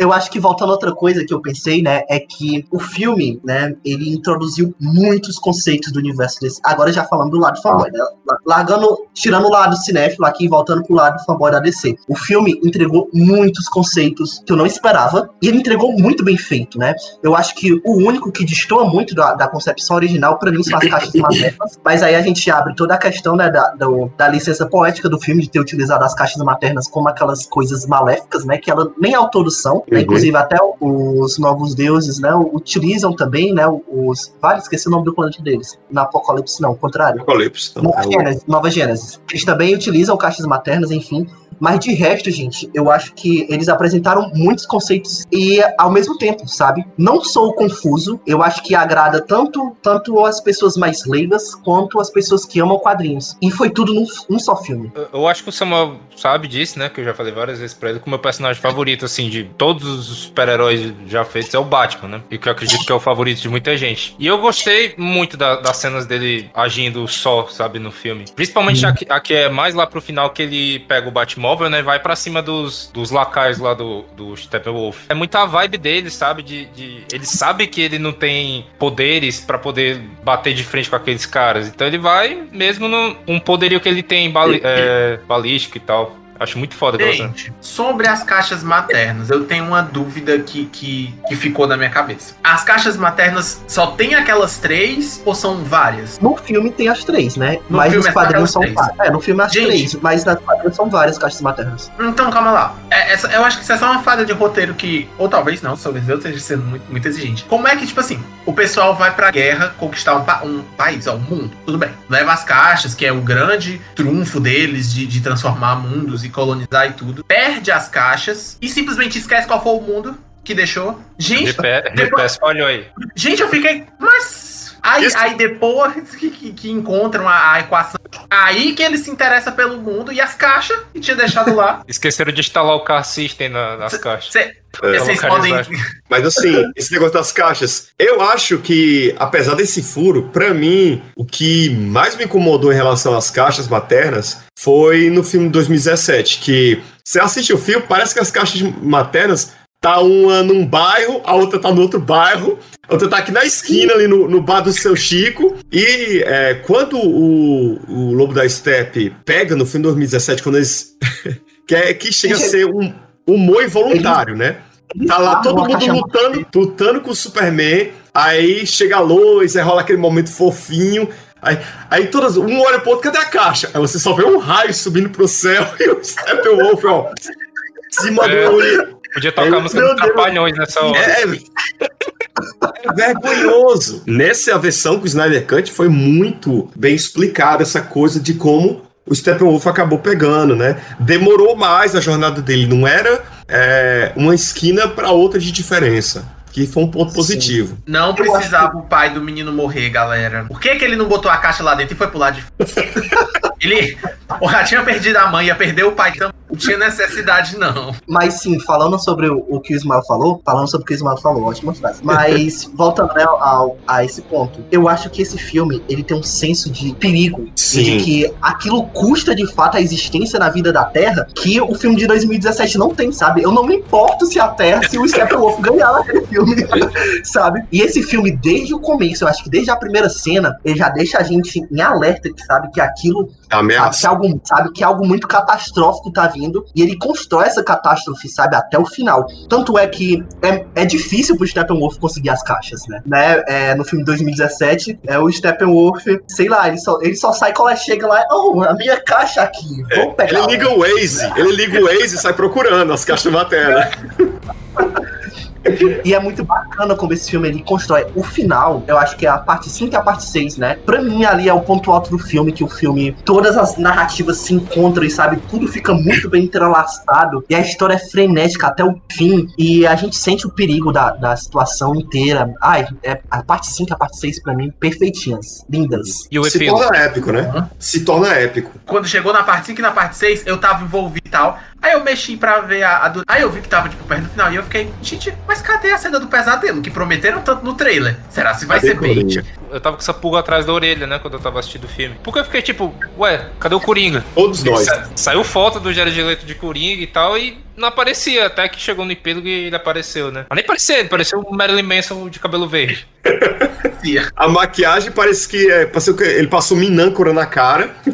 Eu acho que voltando a outra coisa que eu pensei, né, é que o filme, né, ele introduziu muitos conceitos do universo desse. Agora já falando do lado fanboy, né? Largando, tirando o lado cinéfilo aqui e voltando pro lado fanboy da DC. O filme entregou muitos conceitos que eu não esperava e ele entregou muito bem feito, né? Eu acho que o único que destoa muito da, da concepção original, pra mim, são as caixas maternas. Mas aí a gente abre toda a questão, né, da, da licença poética do filme, de ter utilizado as caixas maternas como aquelas coisas maléficas, né? Que ela nem autores são, Uhum. Inclusive, até os novos deuses, né? Utilizam também, né? Os. Vale, esqueci o nome do planeta deles. Na Apocalipse, não, o contrário. Apocalipse. Então, Nova é o- Gênesis, Nova Gênesis. Eles também utilizam caixas maternas, enfim. Mas de resto, gente, eu acho que eles apresentaram muitos conceitos e ao mesmo tempo, sabe? Não sou confuso, eu acho que agrada tanto, tanto as pessoas mais leigas quanto as pessoas que amam quadrinhos. E foi tudo num, num só filme. Eu- Eu acho que o Samuel sabe disso, né? Que eu já falei várias vezes pra ele, que o meu personagem favorito, assim, de todos os super-heróis já feitos é o Batman, né? E que eu acredito que é o favorito de muita gente. E eu gostei muito da- das cenas dele agindo só, sabe, no filme. Principalmente a, que- a que é mais lá pro final que ele pega o Batmóvel, né? e Vai pra cima dos, dos lacaios lá do, do Steppenwolf. É muita vibe dele, sabe? De, de- ele sabe que ele não tem poderes pra poder bater de frente com aqueles caras. Então ele vai mesmo no um poderio que ele tem bali, é, balístico e tal. Acho muito foda cena. Gente, sobre as caixas maternas, eu tenho uma dúvida que, que, que ficou na minha cabeça. As caixas maternas só tem aquelas três ou são várias? No filme tem as três, né? No mas filme nos é quadrinhos são várias. É, no filme é as Gente. três, mas nas quadrinhos são várias caixas maternas. Então, calma lá. É, essa, eu acho que isso é só uma falha de roteiro que. Ou talvez não, talvez eu esteja sendo muito, muito exigente. Como é que, tipo assim, o pessoal vai pra guerra conquistar um, pa- um país, ó, um mundo? Tudo bem. Leva as caixas, que é o grande trunfo deles de, de transformar mundos e colonizar e tudo. Perde as caixas e simplesmente esquece qual foi o mundo que deixou. Gente, GPS, GPS falhou aí. Gente, eu fiquei. Mas. Aí, Isso- aí depois que, que- que encontram a, a equação. Aí que ele se interessa pelo mundo e as caixas que tinha deixado lá. *laughs* Esqueceram de instalar o car system na- nas caixas. Cê- É. vocês podem. Mas assim, esse negócio das caixas, eu acho que, apesar desse furo, pra mim, o que mais me incomodou em relação às caixas maternas foi no filme de 2017, que você assiste o filme, parece que as caixas maternas tá uma num bairro, a outra tá no outro bairro, a outra tá aqui na esquina, ali no, no bar do seu Chico, e é, quando o, o Lobo da Steppe pega no filme de 2017, quando eles... *laughs* que, é, que chega a ser um humor involuntário, né? Tá lá todo mundo lutando, lutando com o Superman. Aí chega a luz, aí rola aquele momento fofinho. Aí, aí todas, um olha pro outro, cadê a caixa? Aí você só vê um raio subindo pro céu *laughs* e o Steppenwolf, ó, em cima É. do. Podia tocar Meu a música Deus. Trapalhões nessa hora. É, é vergonhoso. Nessa versão com o Snyder Cut foi muito bem explicada essa coisa de como o Steppenwolf acabou pegando, né? Demorou mais a jornada dele, não era é, uma esquina para outra de diferença. Que foi um ponto positivo. Não precisava o pai do menino morrer, galera. Por que, que ele não botou a caixa lá dentro e foi lado de? Ele ó, já tinha perdido a mãe, ia perder o pai, então não tinha necessidade, não. Mas sim, falando sobre o, o que o Ismael falou, falando sobre o que o Ismael falou, ótima frase. Mas *laughs* voltando né, ao, a esse ponto, eu acho que esse filme ele tem um senso de perigo, Sim. de que aquilo custa de fato a existência na vida da Terra, que o filme de 2017 não tem, sabe? Eu não me importo se a Terra, se o Steppenwolf *laughs* ganhar naquele filme, *laughs* sabe? E esse filme, desde o começo, eu acho que desde a primeira cena, ele já deixa a gente em alerta, que sabe que aquilo Sabe que, Ameaça. algo, sabe que algo muito catastrófico tá vindo e ele constrói essa catástrofe, sabe, até o final. Tanto é que é, é difícil pro Steppenwolf conseguir as caixas, né? né? É, no filme de 2017, é, o Steppenwolf, sei lá, ele só, ele só sai quando chega lá, oh, a minha caixa aqui, vou pegar. Ele liga o Waze, ele liga o Waze e sai procurando as caixas de matéria. *laughs* *laughs* E é muito bacana como esse filme ele constrói. O final, eu acho que é a parte 5 e a parte 6, né? Pra mim, ali é o ponto alto do filme, que o filme, todas as narrativas se encontram e, sabe, tudo fica muito bem entrelaçado. E a história é frenética até o fim. E a gente sente o perigo da, da situação inteira. Ai, é, a parte 5 e a parte 6, pra mim, perfeitinhas. Lindas. E o Se torna épico, né? Uhum. Se torna épico. Quando chegou na parte 5 e na parte 6, eu tava envolvido e tal. Aí eu mexi pra ver a, a do... Aí eu vi que tava, tipo, perto do final. E eu fiquei, gente, mas cadê a cena do pesadelo? Que prometeram tanto no trailer. Será se vai cadê ser bait? Eu tava com essa pulga atrás da orelha, né? Quando eu tava assistindo o filme. Porque eu fiquei tipo, ué, cadê o Coringa? Todos nós. Sa saiu foto do Jared Leto de Coringa e tal. E não aparecia, até que chegou no epílogo e ele apareceu, né? Mas nem parecia, ele pareceu o Marilyn Manson de cabelo verde. *laughs* a maquiagem parece que é, ele passou minâncora na cara. *laughs*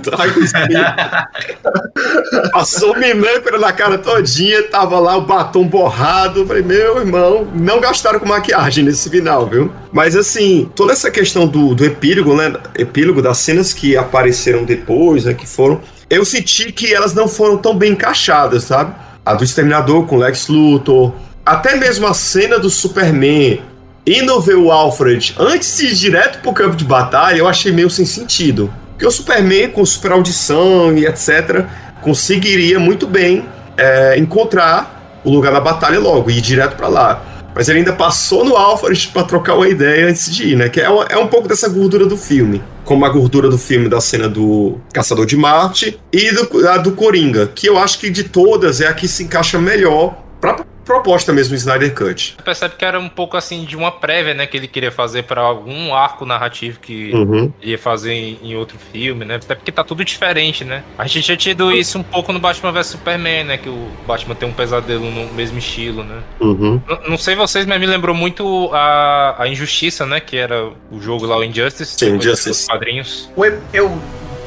passou minâncora na cara todinha, tava lá o batom borrado. falei, meu irmão, não gastaram com maquiagem nesse final, viu? Mas assim, toda essa questão do, do epílogo, né? Epílogo das cenas que apareceram depois, né? Que foram. Eu senti que elas não foram tão bem encaixadas, sabe? A do Exterminador com Lex Luthor. Até mesmo a cena do Superman indo ver o Alfred antes de ir direto pro campo de batalha, eu achei meio sem sentido. Porque o Superman, com super audição e etc., conseguiria muito bem é, encontrar o lugar da batalha logo e ir direto para lá. Mas ele ainda passou no Alfred para trocar uma ideia antes de ir, né? Que é, uma, é um pouco dessa gordura do filme. Como a gordura do filme da cena do Caçador de Marte e do, a do Coringa, que eu acho que de todas é a que se encaixa melhor pra proposta mesmo o Snyder Cut. Você percebe que era um pouco assim de uma prévia, né, que ele queria fazer para algum arco narrativo que uhum. ia fazer em, em, outro filme, né? Até porque tá tudo diferente, né? A gente tinha tido isso um pouco no Batman vs Superman, né, que o Batman tem um pesadelo no mesmo estilo, né? Uhum. Não sei vocês, mas me lembrou muito a, a Injustiça, né, que era o jogo lá o Injustice, Sim, Injustice. quadrinhos. Eu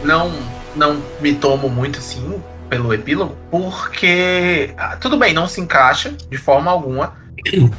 não não me tomo muito assim pelo epílogo, porque ah, tudo bem, não se encaixa de forma alguma.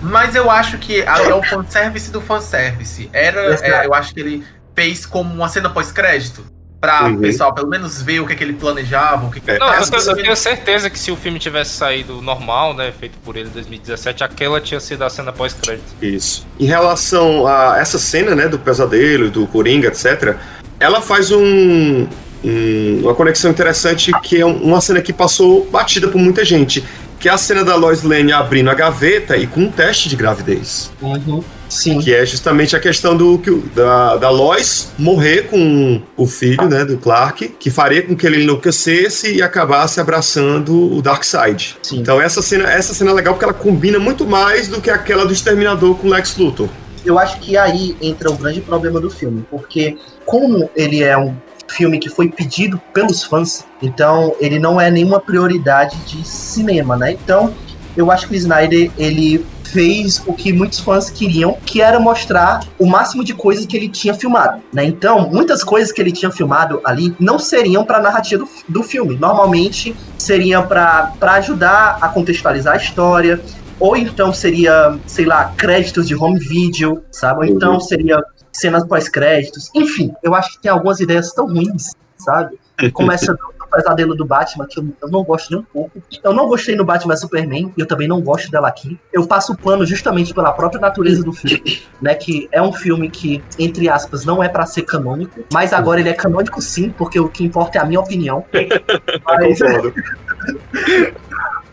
Mas eu acho que é o fanservice do fanservice. Era, é, eu acho que ele fez como uma cena pós-crédito. Pra uhum. pessoal pelo menos ver o que, é que ele planejava, o que, que Não, eu, eu, tenho certeza que se o filme tivesse saído normal, né? Feito por ele em 2017, aquela tinha sido a cena pós-crédito. Isso. Em relação a essa cena, né, do pesadelo, do Coringa, etc., ela faz um, um, uma conexão interessante que é uma cena que passou batida por muita gente, que é a cena da Lois Lane abrindo a gaveta e com um teste de gravidez. Uhum. Sim. Que é justamente a questão do que da, da Lois morrer com o filho, né, do Clark, que faria com que ele enlouquecesse e acabasse abraçando o Darkseid. Sim. Então essa cena, essa cena é legal porque ela combina muito mais do que aquela do Exterminador com Lex Luthor. Eu acho que aí entra o grande problema do filme, porque como ele é um filme que foi pedido pelos fãs, então ele não é nenhuma prioridade de cinema, né? Então, eu acho que o Snyder, ele fez o que muitos fãs queriam, que era mostrar o máximo de coisas que ele tinha filmado, né? Então, muitas coisas que ele tinha filmado ali não seriam para narrativa do, do filme. Normalmente seriam para ajudar a contextualizar a história, ou então seria, sei lá, créditos de home video, sabe? Ou então uhum. seria cenas pós-créditos. Enfim, eu acho que tem algumas ideias tão ruins, sabe? *laughs* Como essa do pesadelo do Batman, que eu, eu, não gosto nem um pouco. Eu não gostei no Batman Superman, e eu também não gosto dela aqui. Eu passo o plano justamente pela própria natureza do filme, *laughs* né? Que é um filme que, entre aspas, não é para ser canônico, mas agora ele é canônico sim, porque o que importa é a minha opinião. *laughs* Mas,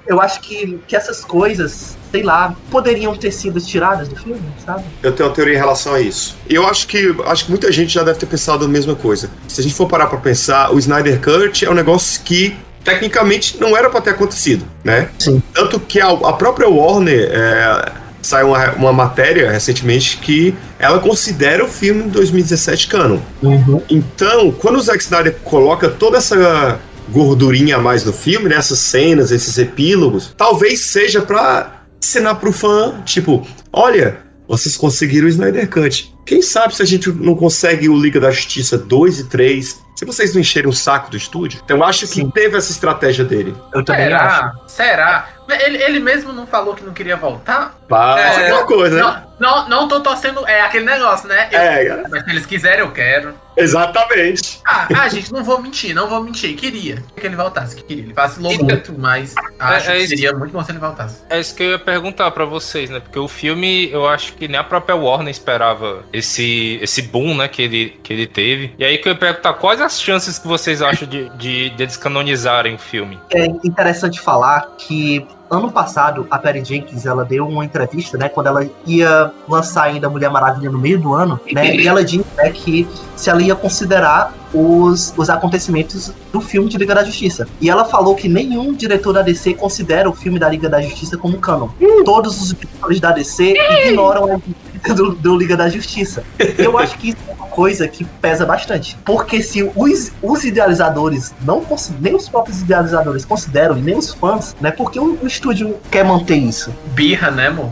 eu acho que, que essas coisas, sei lá, poderiam ter sido tiradas do filme, sabe? Eu tenho uma teoria em relação a isso. Eu acho que acho que muita gente já deve ter pensado a mesma coisa. Se a gente for parar para pensar, o Snyder Cut é um negócio que tecnicamente não era para ter acontecido, né? Sim. Tanto que a, a própria Warner é, saiu uma, uma, matéria recentemente que ela considera o filme de 2017 canon. Uhum. Então, quando o Zack Snyder coloca toda essa gordurinha a mais no filme, nessas né, cenas, esses epílogos, talvez seja pra ensinar pro fã, tipo, olha, vocês conseguiram o Snyder Cut. Quem sabe se a gente não consegue o Liga da Justiça 2 e 3, se vocês não encherem o saco do estúdio. Então eu acho que Sim. teve essa estratégia dele. Eu também acho. Será? Será? Ele, ele mesmo não falou que não queria voltar? Pá, É, é, aquela coisa, né? Não, não, não tô torcendo. É aquele negócio, né? Eu- É, Mas se eles quiserem, eu quero. exatamente. Ah, ah, gente, não vou mentir, não vou mentir. Queria que ele voltasse, que queria. Ele vacilou Sim. muito, mas acho é que isso. seria muito bom se ele voltasse. É isso que eu ia perguntar pra vocês, né? Porque o filme, eu acho que nem a própria Warner esperava esse, esse boom, né, que ele, que ele teve. E aí que eu ia perguntar, quais as chances que vocês acham de, de, de eles canonizarem o filme? É interessante falar que ano passado a Perry Jenkins ela deu uma entrevista, né, quando ela ia lançar ainda Mulher Maravilha no meio do ano, né, e ela disse né, que se ela ia considerar os, os acontecimentos do filme de Liga da Justiça. E ela falou que nenhum diretor da DC considera o filme da Liga da Justiça como canon. Todos os diretores da DC ignoram a *laughs* do, do Liga da Justiça. Eu acho que isso é uma coisa que pesa bastante. Porque se os, os idealizadores não nem os próprios idealizadores consideram, e nem os fãs, né? Porque o, o estúdio quer manter isso. Birra, né, amor?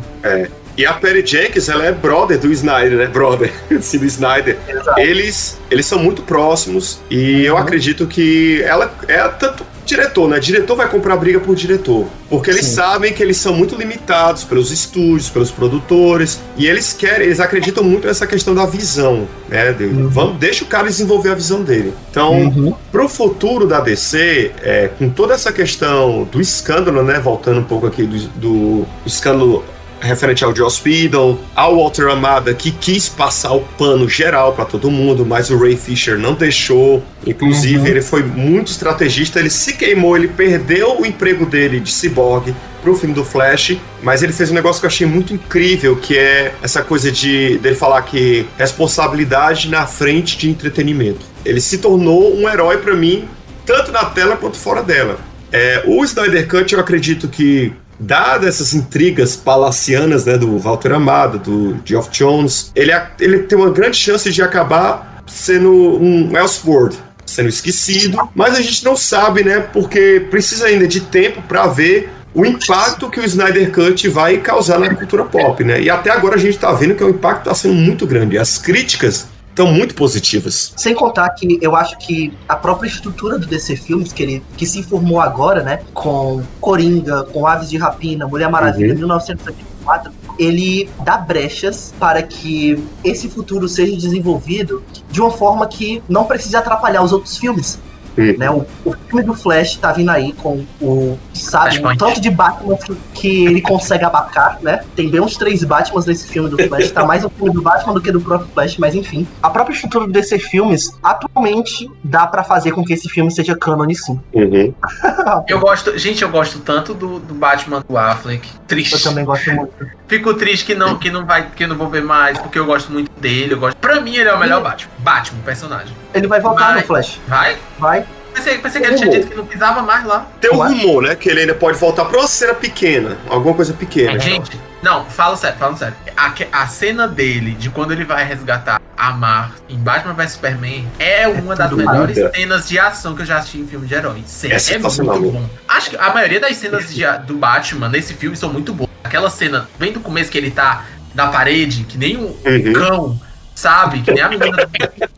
E a Perry Jenkins, ela é brother do Snyder, né? Brother, sim, *laughs* do Snyder. Exato. Eles, eles são muito próximos e eu Uhum. acredito que ela é tanto diretor, né? Diretor vai comprar briga por diretor. Porque eles Sim. sabem que eles são muito limitados pelos estúdios, pelos produtores. E eles querem, eles acreditam muito nessa questão da visão, né? De- Uhum. vamos, deixa o cara desenvolver a visão dele. Então, Uhum. Pro futuro da DC, é, com toda essa questão do escândalo, né? Voltando um pouco aqui do, do escândalo referente ao Joss Whedon, ao Walter Amada, que quis passar o pano geral pra todo mundo, mas o Ray Fisher não deixou. Inclusive, Uhum. ele foi muito estrategista, ele se queimou, ele perdeu o emprego dele de cyborg pro filme do Flash, mas ele fez um negócio que eu achei muito incrível, que é essa coisa de dele falar que responsabilidade na frente de entretenimento. Ele se tornou um herói pra mim, tanto na tela quanto fora dela. É, o Snyder Cut, eu acredito que, dadas essas intrigas palacianas né, do Walter Amado, do Geoff Jones, ele, ele tem uma grande chance de acabar sendo um Elseworld, sendo esquecido, mas a gente não sabe, né, porque precisa ainda de tempo para ver o impacto que o Snyder Cut vai causar na cultura pop, né? E até agora a gente tá vendo que o impacto tá sendo muito grande. As críticas estão muito positivas. Sem contar que eu acho que a própria estrutura do DC Filmes, que, ele, que se formou agora, né? Com Coringa, com Aves de Rapina, Mulher Maravilha, Uhum. 1984, ele dá brechas para que esse futuro seja desenvolvido de uma forma que não precise atrapalhar os outros filmes. Uhum. Né, o, o filme do Flash tá vindo aí com o, sabe, o Flashpoint. tanto de Batman que, ele consegue abarcar, né? Tem bem uns três Batmans nesse filme do Flash, tá mais o filme do Batman do que do próprio Flash, mas enfim. A própria estrutura do DC Filmes, atualmente, dá pra fazer com que esse filme seja canon sim. Uhum. *laughs* Eu gosto, gente, eu gosto tanto do, do Batman do Affleck. Triste. Eu também gosto muito. Fico triste que não, que não vai, que eu não vou ver mais, porque eu gosto muito dele. Eu gosto. Pra mim, ele é o melhor Batman. Batman, personagem. Ele vai voltar Vai. no Flash. Vai? Vai. Pensei, pensei que ele tinha dito que não pisava mais lá. Tem um rumor, né? Que ele ainda pode voltar pra uma cena pequena. Alguma coisa pequena. Gente, não, fala sério, fala sério. A, que- a cena dele, de quando ele vai resgatar a Mar em Batman vs Superman, é uma das tudo melhores linda. cenas de ação que eu já assisti em filme de herói. Sim, É é, muito bom. Acho que a maioria das cenas de- do Batman nesse filme são muito boas. Aquela cena, bem do começo que ele tá na parede, que nem um Uhum. cão, sabe? Que nem a menina.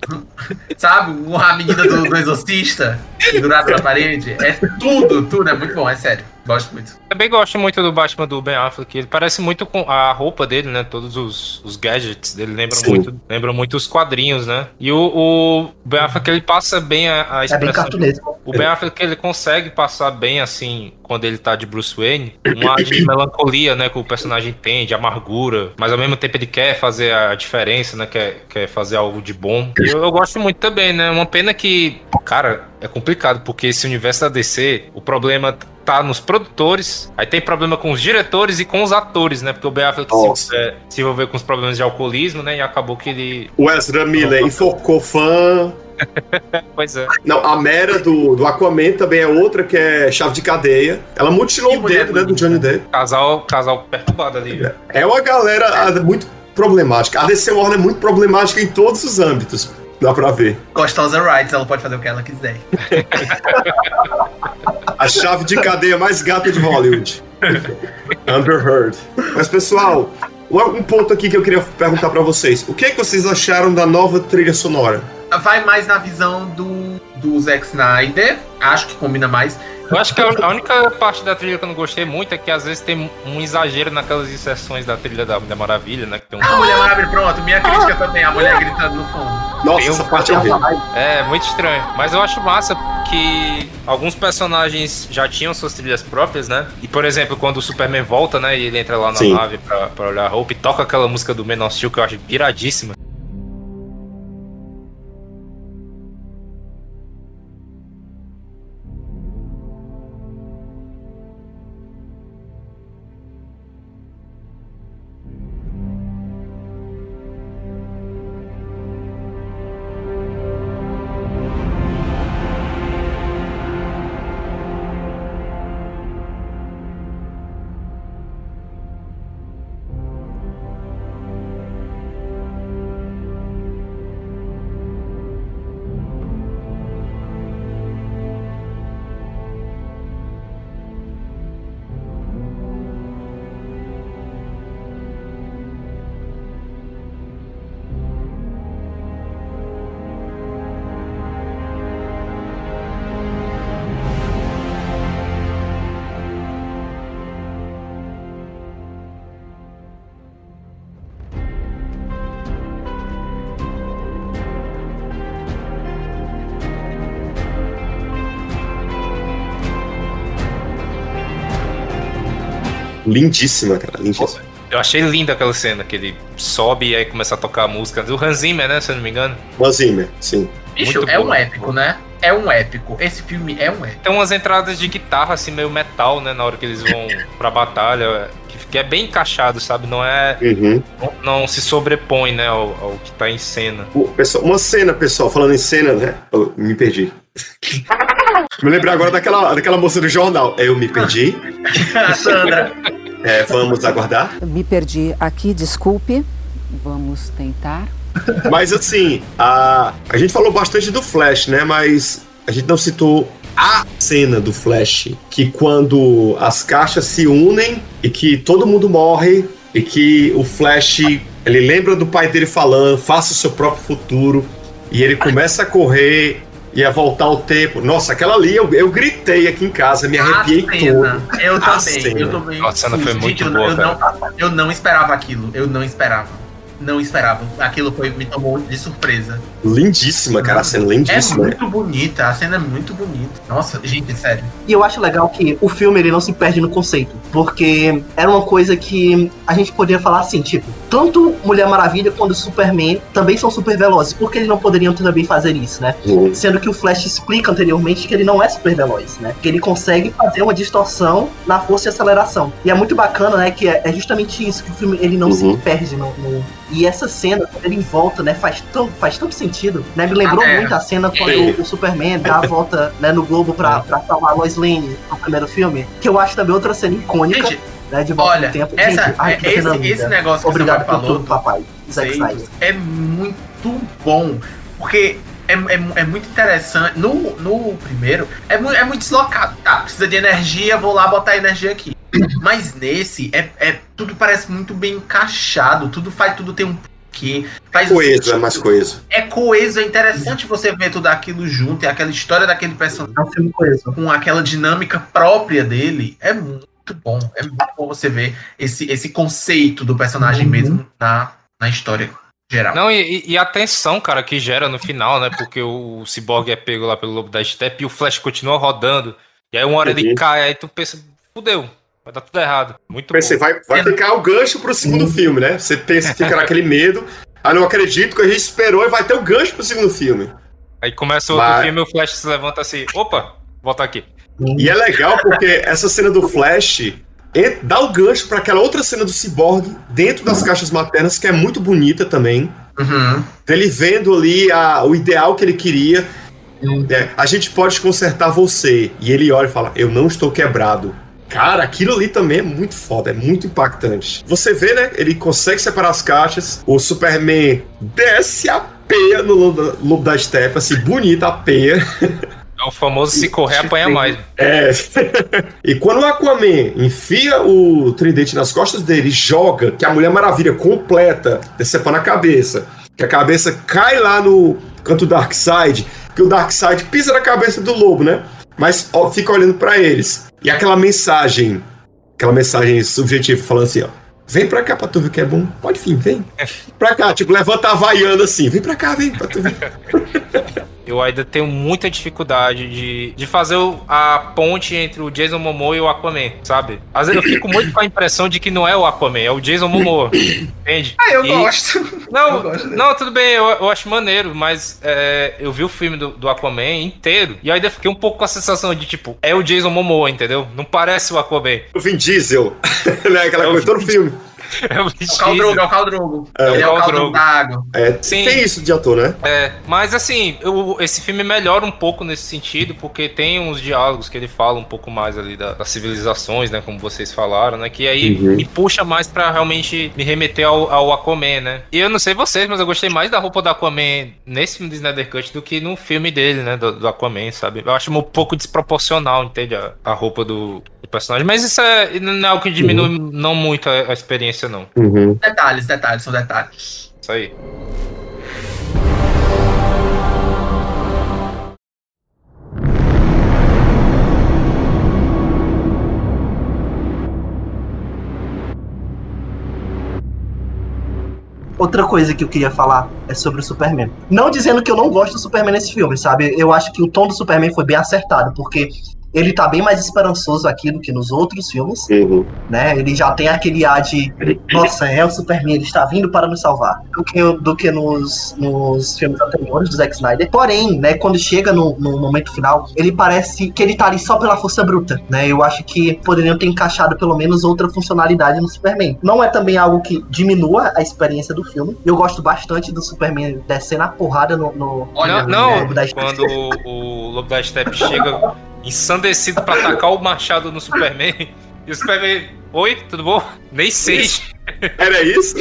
*laughs* sabe? A menina do, do exorcista, pendurada na parede. É tudo, tudo. É muito bom, é sério. Gosto muito. Também gosto muito do Batman do Ben Affleck. Ele parece muito com a roupa dele, né? Todos os, os gadgets dele lembram Sim. muito, lembram muito os quadrinhos, né? E o, o Ben Affleck ele passa bem a, a É bem expressão. cartunesco. o Ben Affleck ele consegue passar bem assim quando ele tá de Bruce Wayne, um ar *clears throat* de melancolia, né, que o personagem tem, de amargura, mas ao mesmo tempo ele quer fazer a diferença, né, quer, quer fazer algo de bom. E eu, eu gosto muito também, né? Uma pena que, cara, é complicado porque esse universo da DC, o problema tá nos produtores, aí tem problema com os diretores e com os atores, né? Porque o Nossa. se, é, se envolveu com os problemas de alcoolismo, né? E acabou que ele. O Ezra Miller enforcou fã. *laughs* Pois é. Não, a Mera do, do Aquaman também é outra que é chave de cadeia. Ela mutilou Que o dedo né, do. Johnny Depp. Casal, casal perturbado ali. viu? É uma galera ah, muito problemática. A DC Warner é muito problemática em todos os âmbitos. Dá pra ver. Gostosa Rights, ela pode fazer o que ela quiser. *laughs* A chave de cadeia mais gata de Hollywood. Amber Heard. Mas, pessoal, um ponto aqui que eu queria perguntar para vocês. O que, é que vocês acharam da nova trilha sonora? Vai mais na visão do, do Zack Snyder. Acho que combina mais. Eu acho que a única parte da trilha que eu não gostei muito é que às vezes tem um exagero naquelas inserções da trilha da Mulher Maravilha, né? Que tem um... A Mulher Maravilha, pronto, minha crítica também, a mulher gritando no fundo. Nossa, tem essa parte é. É, muito estranho. Mas eu acho massa que alguns personagens já tinham suas trilhas próprias, né? E, por exemplo, quando o Superman volta, né? E ele entra lá na Sim. nave pra, pra olhar a roupa e toca aquela música do of Steel que eu acho viradíssima. Lindíssima, cara, lindíssima. Eu achei linda aquela cena, que ele sobe e aí começa a tocar a música do Hans Zimmer, né, se eu não me engano. Hans Zimmer, sim. Bicho, Muito é um épico, né? É um épico. Esse filme é um épico. Tem umas entradas de guitarra, assim, meio metal, né, na hora que eles vão *laughs* pra batalha, que, é bem encaixado, sabe? Não é... Uhum. Não, não, se sobrepõe, né, ao, ao, que tá em cena. Pessoal, uma cena, pessoal, falando em cena, né? Eu me perdi. *laughs* Me lembrei agora daquela, daquela moça do jornal. Eu me perdi. a *laughs* Sandra. É, vamos aguardar. Eu me perdi aqui, desculpe. Vamos tentar. Mas assim, a, a gente falou bastante do Flash, né? Mas a gente não citou a cena do Flash, que quando as caixas se unem e que todo mundo morre e que o Flash ele lembra do pai dele falando, faça o seu próprio futuro e ele começa a correr ia voltar o tempo. Nossa, aquela ali eu, eu gritei aqui em casa, me arrepiei todo. Eu também, eu também. A cena foi muito Gente, boa, eu, não, eu não esperava aquilo, eu não esperava não esperava. Aquilo foi, me tomou de surpresa. Lindíssima, cara, a cena é lindíssima. É muito bonita, a cena é muito bonita. Nossa, gente, sério. E eu acho legal que o filme ele não se perde no conceito, porque era uma coisa que a gente poderia falar assim, tipo, tanto Mulher Maravilha quanto Superman também são super velozes, porque eles não poderiam também fazer isso, né? Uhum. Sendo que o Flash explica anteriormente que ele não é super veloz, né? Que ele consegue fazer uma distorção na força e aceleração. E é muito bacana, né, que é, é justamente isso, que o filme ele não uhum. se perde no, no e essa cena, quando ele volta, né, faz, tão, faz tanto sentido, né? Me lembrou ah, é. muito a cena quando é. o, Superman dá a volta né, no Globo pra, pra salvar a Lois Lane no primeiro filme, que eu acho também outra cena icônica. Gente, né, de volta olha, no tempo. Essa, Gente, ai, esse, esse, esse negócio que Obrigado você falou, tudo, papai. Sei, é muito bom, porque é, é, é, muito interessante. No, no primeiro, é, é muito deslocado. Tá, precisa de energia, vou lá botar energia aqui. *clears throat* Mas nesse, é, é tudo parece muito bem encaixado, tudo faz, tudo tem um que faz coeso, é mais coeso. É coeso, é interessante você ver tudo aquilo junto, é aquela história daquele personagem é um filme coeso. com aquela dinâmica própria dele. É muito bom, é muito bom você ver esse, esse conceito do personagem uhum. mesmo na, na história. Geral. Não, e, e, a tensão, cara, que gera no final, né? Porque o Cyborg é pego lá pelo lobo da steppe e o Flash continua rodando. E aí uma hora ele cai, aí tu pensa, fudeu, Vai dar tudo errado. Muito Pensei, bom. Vai, vai ficar o gancho pro segundo uhum. filme, né? Você pensa, fica naquele *laughs* medo. Ah, não acredito que a gente esperou e vai ter o gancho pro segundo filme. Aí começa o outro Mas... filme e o Flash se levanta assim, opa, volta aqui. E é legal porque essa cena do Flash dá o gancho para aquela outra cena do Cyborg dentro das caixas maternas, que é muito bonita também. Uhum. Ele vendo ali a, o ideal que ele queria. Uhum. É, a gente pode consertar você. E ele olha e fala: Eu não estou quebrado. Cara, aquilo ali também é muito foda, é muito impactante. Você vê, né? Ele consegue separar as caixas, o Superman desce a peia no lobo da, steppe, assim, bonita a peia. É o famoso se correr, apanha mais. É. *laughs* e quando o Aquaman enfia o tridente nas costas dele e joga, que a Mulher Maravilha completa, decepando a cabeça, que a cabeça cai lá no canto do Darkseid, que o Darkseid pisa na cabeça do lobo, né? Mas ó, fica olhando para eles. E aquela mensagem, aquela mensagem subjetiva falando assim, ó. Vem pra cá pra tu ver que é bom. Pode vir, vem. Pra cá, tipo, levanta a vaiana assim. Vem pra cá, vem, pra tu ver. *laughs* Eu ainda tenho muita dificuldade de, de fazer a ponte entre o Jason Momoa e o Aquaman, sabe? Às vezes eu fico muito com a impressão de que não é o Aquaman, é o Jason Momoa. Entende? Ah, eu E- gosto. Não, *laughs* Eu gosto não, tudo bem, eu, eu acho maneiro, mas é, eu vi o filme do, do Aquaman inteiro e ainda fiquei um pouco com a sensação de, tipo, é o Jason Momoa, entendeu? Não parece o Aquaman. O Vin Diesel. *laughs* né? Aquela É coisa, todo filme. *laughs* É o É o Caldrogo, é o Caldrogo. É o Ele é o Caldrogo Drogo. da água. É, Sim. tem isso de ator, né? É, mas assim, eu- esse filme melhora um pouco nesse sentido, porque tem uns diálogos que ele fala um pouco mais ali da- das civilizações, né, como vocês falaram, né, que aí Uhum. me puxa mais pra realmente me remeter ao, ao Aquaman, né. E eu não sei vocês, mas eu gostei mais da roupa do Aquaman nesse filme do Snyder Cut do que no filme dele, né, do, do Aquaman, sabe. Eu acho um pouco desproporcional, entende, a, a roupa do, do personagem, mas isso é, não é algo que diminui não muito a, a experiência, não. Uhum. Detalhes, detalhes, são detalhes. Isso aí. Outra coisa que eu queria falar é sobre o Superman. Não dizendo que eu não gosto do Superman nesse filme, sabe? Eu acho que o tom do Superman foi bem acertado, porque ele tá bem mais esperançoso aqui do que nos outros filmes, Uhum. né? Ele já tem aquele ar de, nossa, é o Superman, ele está vindo para nos salvar, do que, do que nos, nos filmes anteriores do Zack Snyder. Porém, né, quando chega no, no momento final, ele parece que ele tá ali só pela força bruta, né? Eu acho que poderiam ter encaixado pelo menos outra funcionalidade no Superman. Não é também algo que diminua a experiência do filme. Eu gosto bastante do Superman descendo a porrada no, no, Olha, não, não, quando o, o Lobo da Steppe chega *laughs* ensandecido pra atacar o machado no Superman, e o Superman, oi, tudo bom? Nem sei. Era isso?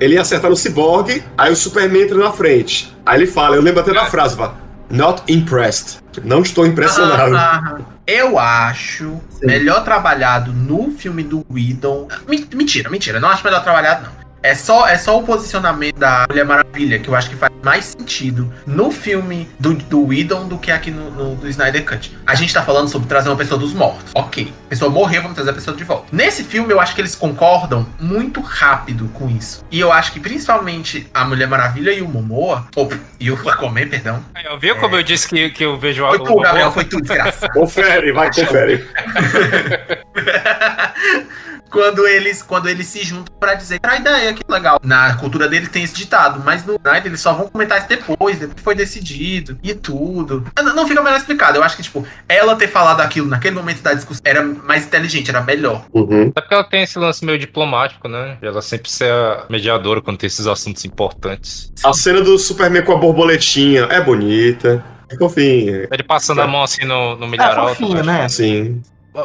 ele ia acertar no Cyborg, aí o Superman entra na frente. Aí ele fala, eu lembro até da frase, fala, not impressed. Não estou impressionado. Aham. Eu acho melhor trabalhado no filme do Whedon. Mentira, mentira. Não acho melhor trabalhado, não. É só, é só o posicionamento da Mulher Maravilha que eu acho que faz mais sentido no filme do, do Whedon do que aqui no, no- do Snyder Cut. A gente tá falando sobre trazer uma pessoa dos mortos. Ok. A pessoa morreu, vamos trazer a pessoa de volta. Nesse filme, eu acho que eles concordam muito rápido com isso. E eu acho que principalmente a Mulher Maravilha e o Momoa, ou, e o Aquaman, perdão. Ó, Viu como eu disse que, que eu vejo Foi o tu, Gabriel, foi tu, desgraça. Confere, vai, confere. *laughs* *laughs* quando eles quando eles se juntam pra dizer a ideia que legal na cultura deles tem esse ditado mas no Snyder eles só vão comentar isso depois depois que foi decidido e tudo não, não fica melhor explicado eu acho que tipo ela ter falado aquilo naquele momento da discussão era mais inteligente era melhor Uhum. É porque ela tem esse lance meio diplomático, né? Ela sempre ser a mediadora quando tem esses assuntos importantes. A cena do Superman com a borboletinha é bonita. Enfim, Ele passando a mão assim no, no É milharal. fofinho, né? assim.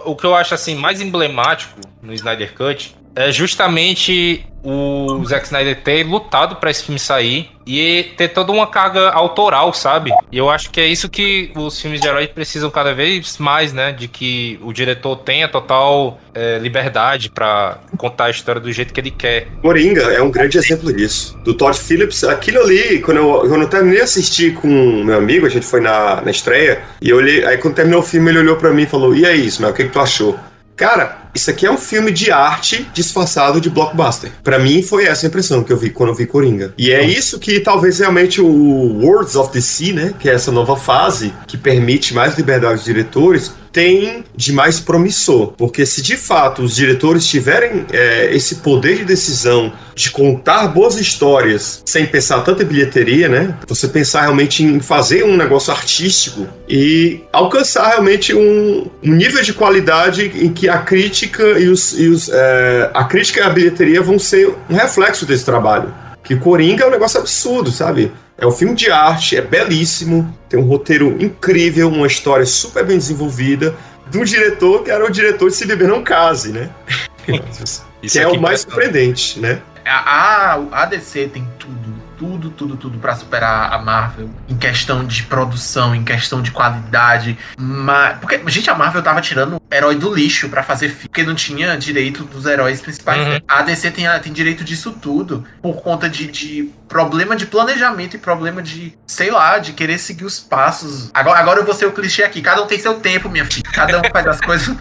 O que eu acho assim mais emblemático no Snyder Cut é justamente o Zack Snyder ter lutado pra esse filme sair e ter toda uma carga autoral, sabe? E eu acho que é isso que os filmes de herói precisam cada vez mais, né? De que o diretor tenha total é, liberdade pra contar a história do jeito que ele quer. Coringa é um grande exemplo disso. Do Todd Phillips, aquilo ali, quando eu, quando eu terminei de assistir com meu amigo, a gente foi na, na estreia, e eu olhei, aí quando terminou o filme, ele olhou pra mim e falou: E aí, Ismael, o que, que tu achou? Cara, isso aqui é um filme de arte disfarçado de blockbuster. Pra mim foi essa a impressão que eu vi quando eu vi Coringa. E é isso que talvez realmente o Worlds of the Sea, né, que é essa nova fase que permite mais liberdade aos diretores, tem de mais promissor. Porque se de fato os diretores tiverem é, esse poder de decisão de contar boas histórias sem pensar tanto em bilheteria, né? Você pensar realmente em fazer um negócio artístico e alcançar realmente um, um nível de qualidade em que a crítica e os, e os é, a crítica e a bilheteria vão ser um reflexo desse trabalho. Que Coringa é um negócio absurdo, sabe? É um filme de arte, é belíssimo, tem um roteiro incrível, uma história super bem desenvolvida, de um diretor que era o diretor de Se Beber Não Case, né? *laughs* *laughs* Que é o mais surpreendente, né? a, a, a DC tem tudo tudo tudo, tudo para superar a Marvel em questão de produção, em questão de qualidade. Mas. Porque, gente, a Marvel tava tirando herói do lixo para fazer filme, porque não tinha direito dos heróis principais. Uhum. A DC tem, tem direito disso tudo por conta de, de problema de planejamento e problema de, sei lá, de querer seguir os passos. Agora, agora eu vou ser o clichê aqui. Cada um tem seu tempo, minha filha. Cada um faz as *laughs* coisas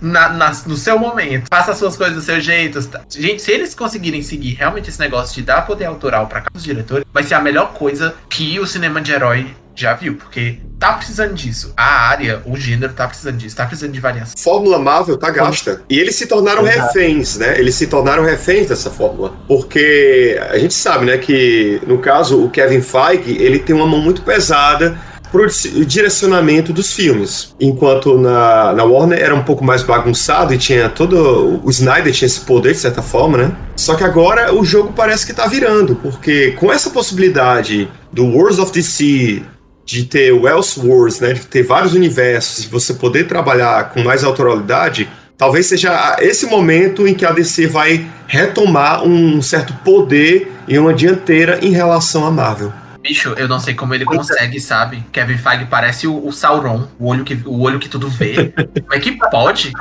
na, na- no seu momento. Faça as suas coisas do seu jeito. Gente, se eles conseguirem seguir realmente esse negócio de dar poder autoral para os diretores, vai ser a melhor coisa que o cinema de herói já viu. Porque tá precisando disso. A área, o gênero tá precisando disso. Tá precisando de variação. Fórmula Marvel tá gasta. E eles se tornaram Exato. reféns, né? Eles se tornaram reféns dessa fórmula. Porque a gente sabe, né, que no caso o Kevin Feige, ele tem uma mão muito pesada pro di- direcionamento dos filmes. Enquanto na, na Warner era um pouco mais bagunçado e tinha todo. O Snyder tinha esse poder, de certa forma, né? Só que agora o jogo parece que tá virando, porque com essa possibilidade do Wars of DC de ter o Elseworlds, né, de ter vários universos, de você poder trabalhar com mais autoralidade, talvez seja esse momento em que a DC vai retomar um certo poder e uma dianteira em relação à Marvel. Bicho, eu não sei como ele Pois consegue, sabe? Kevin Feige parece o, o Sauron, o olho, que, o olho que tudo vê. *laughs* Como é que pode?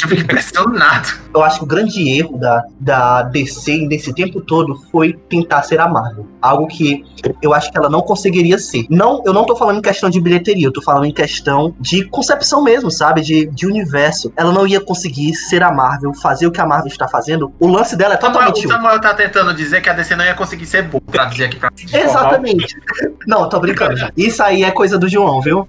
Eu fico impressionado. Eu acho que o grande erro da, da DC nesse tempo todo foi tentar ser a Marvel. Algo que eu acho que ela não conseguiria ser. Não, eu não tô falando em questão de bilheteria, eu tô falando em questão de concepção mesmo, sabe? De, de universo. Ela não ia conseguir ser a Marvel, fazer o que a Marvel está fazendo. O lance dela é Samuel, totalmente o Samuel tá tentando dizer que a DC não ia conseguir ser boa. Pra dizer aqui pra Exatamente. Não, eu tô brincando. Isso aí é coisa do João, viu?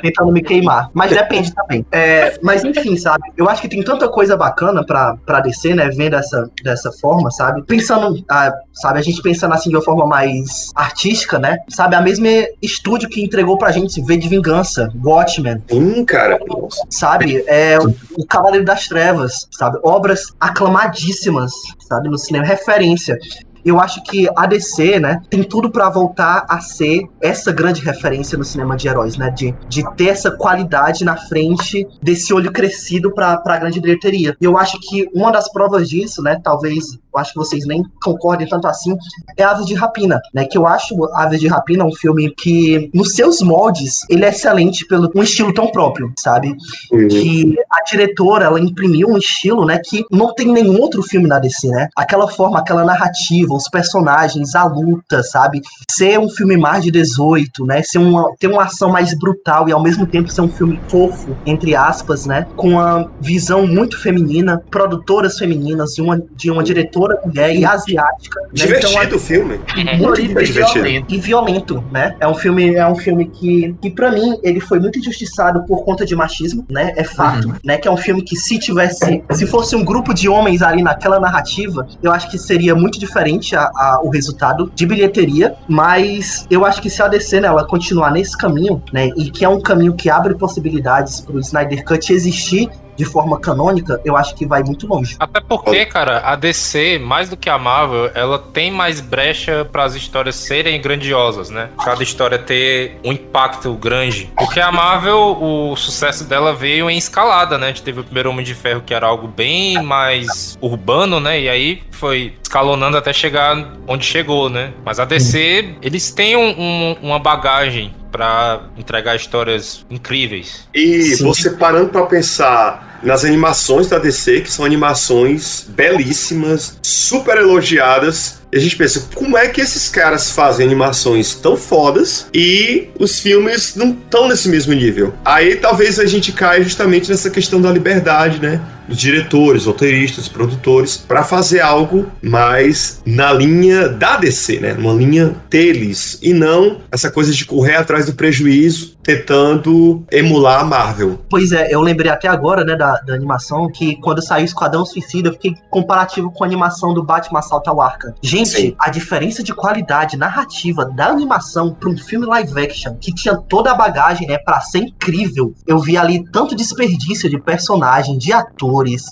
Tentando me queimar. Mas depende também. É, mas enfim, sabe? Eu acho que tem tanta coisa bacana pra, pra descer, né? Vendo dessa, dessa forma, sabe? Pensando, ah, sabe? A gente pensando assim de uma forma mais artística, né? Sabe? A mesma estúdio que entregou pra gente V de Vingança, Watchmen, Hum, cara. Sabe? É o, o Cavaleiro das Trevas, sabe? Obras aclamadíssimas, sabe? No cinema, referência. Eu acho que a DC, né, tem tudo pra voltar a ser essa grande referência no cinema de heróis, né? De, de ter essa qualidade na frente desse olho crescido pra, pra grande bilheteria. E eu acho que uma das provas disso, né, talvez, eu acho que vocês nem concordem tanto assim, é Aves de Rapina, né? Que eu acho Aves de Rapina um filme que, nos seus moldes, ele é excelente pelo um estilo tão próprio, sabe? Hum. que a diretora ela imprimiu um estilo, né, que não tem nenhum outro filme na DC, né? Aquela forma, aquela narrativa, os personagens, a luta, sabe? Ser um filme mais de 18, né? Ser uma ter uma ação mais brutal e ao mesmo tempo ser um filme fofo, entre aspas, né? Com uma visão muito feminina, produtoras femininas, de uma de uma diretora mulher e asiática. né? Divertido o filme. Então, muito e divertido. violento. e violento, né? É um filme, é um filme que, que para mim ele foi muito injustiçado por conta de machismo, né? É fato, Uhum. né? Que é um filme que se tivesse, se fosse um grupo de homens ali naquela narrativa, eu acho que seria muito diferente a, a- o resultado de bilheteria, mas eu acho que se a DC né, ela continuar nesse caminho, né? E que é um caminho que abre possibilidades pro Snyder Cut existir de forma canônica, eu acho que vai muito longe. Até porque, cara, a DC, mais do que a Marvel, ela tem mais brecha para as histórias serem grandiosas, né? Cada história ter um impacto grande. Porque a Marvel, o sucesso dela veio em escalada, né? A gente teve o primeiro Homem de Ferro, que era algo bem mais urbano, né? E aí foi escalonando até chegar onde chegou, né? Mas a DC, eles têm um- um- uma bagagem pra entregar histórias incríveis. E Sim. você parando pra pensar nas animações da DC, que são animações belíssimas, super elogiadas, e a gente pensa, como é que esses caras fazem animações tão fodas e os filmes não estão nesse mesmo nível? Aí talvez a gente caia justamente nessa questão da liberdade, né? Dos diretores, roteiristas, produtores, pra fazer algo mais na linha da DC, né? Numa linha deles, e não essa coisa de correr atrás do prejuízo, tentando emular a Marvel. Pois é, eu lembrei até agora, né, da, da animação, que quando saiu Esquadrão Suicida, eu fiquei comparativo com a animação do Batman Assalto ao Arkham. Gente, Sim. a diferença de qualidade narrativa da animação pra um filme live action, que tinha toda a bagagem, né, pra ser incrível, eu vi ali tanto desperdício de personagem, de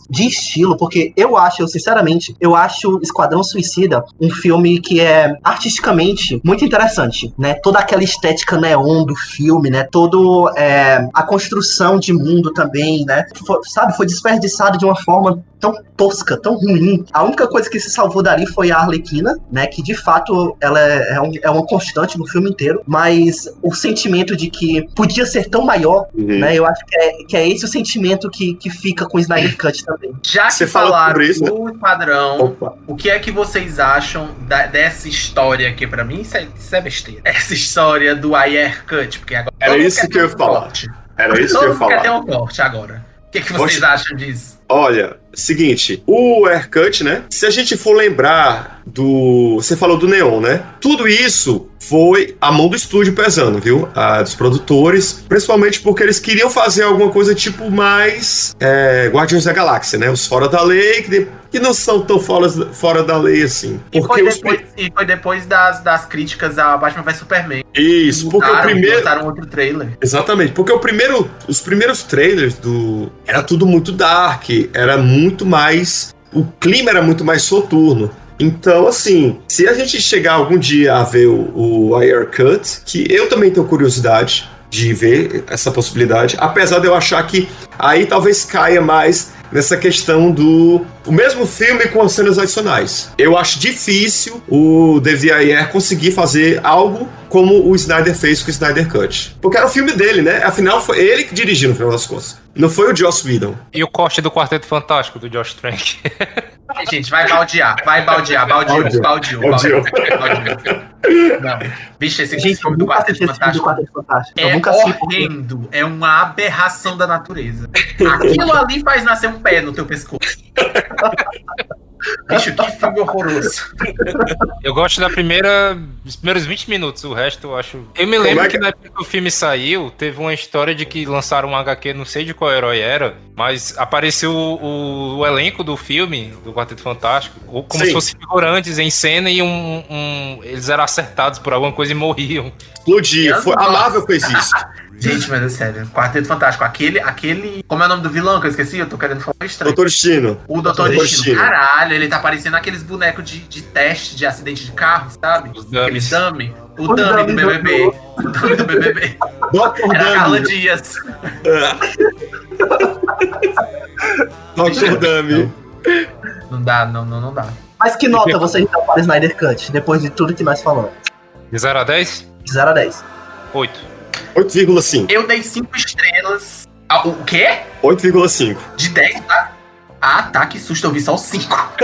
de estilo, porque eu acho, eu sinceramente, eu acho Esquadrão Suicida um filme que é artisticamente muito interessante, né, toda aquela estética neon do filme, né, todo é, a construção de mundo também, né? Fo- sabe? Foi desperdiçado de uma forma tão tosca, tão ruim. A única coisa que se salvou dali foi a Arlequina, né? Que de fato ela é, é, um, é uma constante no filme inteiro, mas o sentimento de que podia ser tão maior, Uhum. né? Eu acho que é, que é esse o sentimento que, que fica com o Snyder Cut também. Já que Você falou falaram isso, né? do Esquadrão, Opa. o que é que vocês acham da- dessa história aqui? Pra mim, isso é, isso é besteira. Essa história do Ayer Cut, porque agora. Era isso que eu ia falar. corte. Era isso Todo que eu ia mundo quer ter falar. um corte agora. O que, que vocês acham disso? Olha, seguinte, o haircut, né? Se a gente for lembrar do. Você falou do Neon, né? Tudo isso foi a mão do estúdio pesando, viu? A dos produtores, principalmente porque eles queriam fazer alguma coisa tipo mais é, Guardiões da Galáxia, né? Os fora da lei, que, de- que não são tão fora, fora da lei assim. E Porque foi os. depois, e foi depois das, das críticas a Batman vs Superman. Isso, porque o Mudaram, primeiro. lançaram outro trailer. Exatamente, porque o primeiro, os primeiros trailers do era tudo muito dark, era muito mais, o clima era muito mais soturno. Então, assim, se a gente chegar algum dia a ver o, o Air Cut, que eu também tenho curiosidade de ver essa possibilidade, apesar de eu achar que aí talvez caia mais nessa questão do o mesmo filme com as cenas adicionais. Eu acho difícil o David Ayer conseguir fazer algo como o Snyder fez com o Snyder Cut. Porque era o filme dele, né? Afinal, foi ele que dirigiu no final das contas. Não foi o Joss Whedon. E o corte do Quarteto Fantástico do Josh Trank. Gente, vai baldear, vai baldear, baldeou, Baldeou. baldeou, Baldeou. Não. Bicho, esse Gente, filme do Quarteto Fantástico Quarteto Fantástico. Eu é horrendo, é uma aberração da natureza. Aquilo ali faz nascer um pé no teu pescoço. Bicho, que filme horroroso. Eu gosto da primeira. dos primeiros 20 minutos, o resto eu acho. Eu me lembro é que- que na época que o filme saiu, teve uma história de que lançaram um HQ, não sei de qual herói era, mas apareceu o, o elenco do filme, do Quarteto Fantástico, como Sim. se fossem figurantes em cena e um, um- eles eram acertados por alguma coisa e morriam. Explodir. Foi, a Marvel fez *laughs* isso. Gente, mas é sério, Quarteto Fantástico, aquele, aquele. Como é o nome do vilão que eu esqueci? Eu tô querendo falar estranho. Doutor Destino. O Doutor Doutor Destino. Destino. Caralho, ele tá parecendo aqueles bonecos de, de teste de acidente de carro, sabe? Os dummies. dummy. O dummy do BBB. O dummy do BBB. Dr. Era a Carla Dummy. Dias. *laughs* Dr. Dummy. Não dá, não, não, não dá. Mas que nota vocês dão para o Snyder Cut, depois de tudo que nós falamos? De 0 a 10? De 0 a 10. 8. 8,5. Eu dei 5 estrelas. Ah, o quê? 8,5. De 10, tá? Ah, tá, que susto, eu vi só o 5.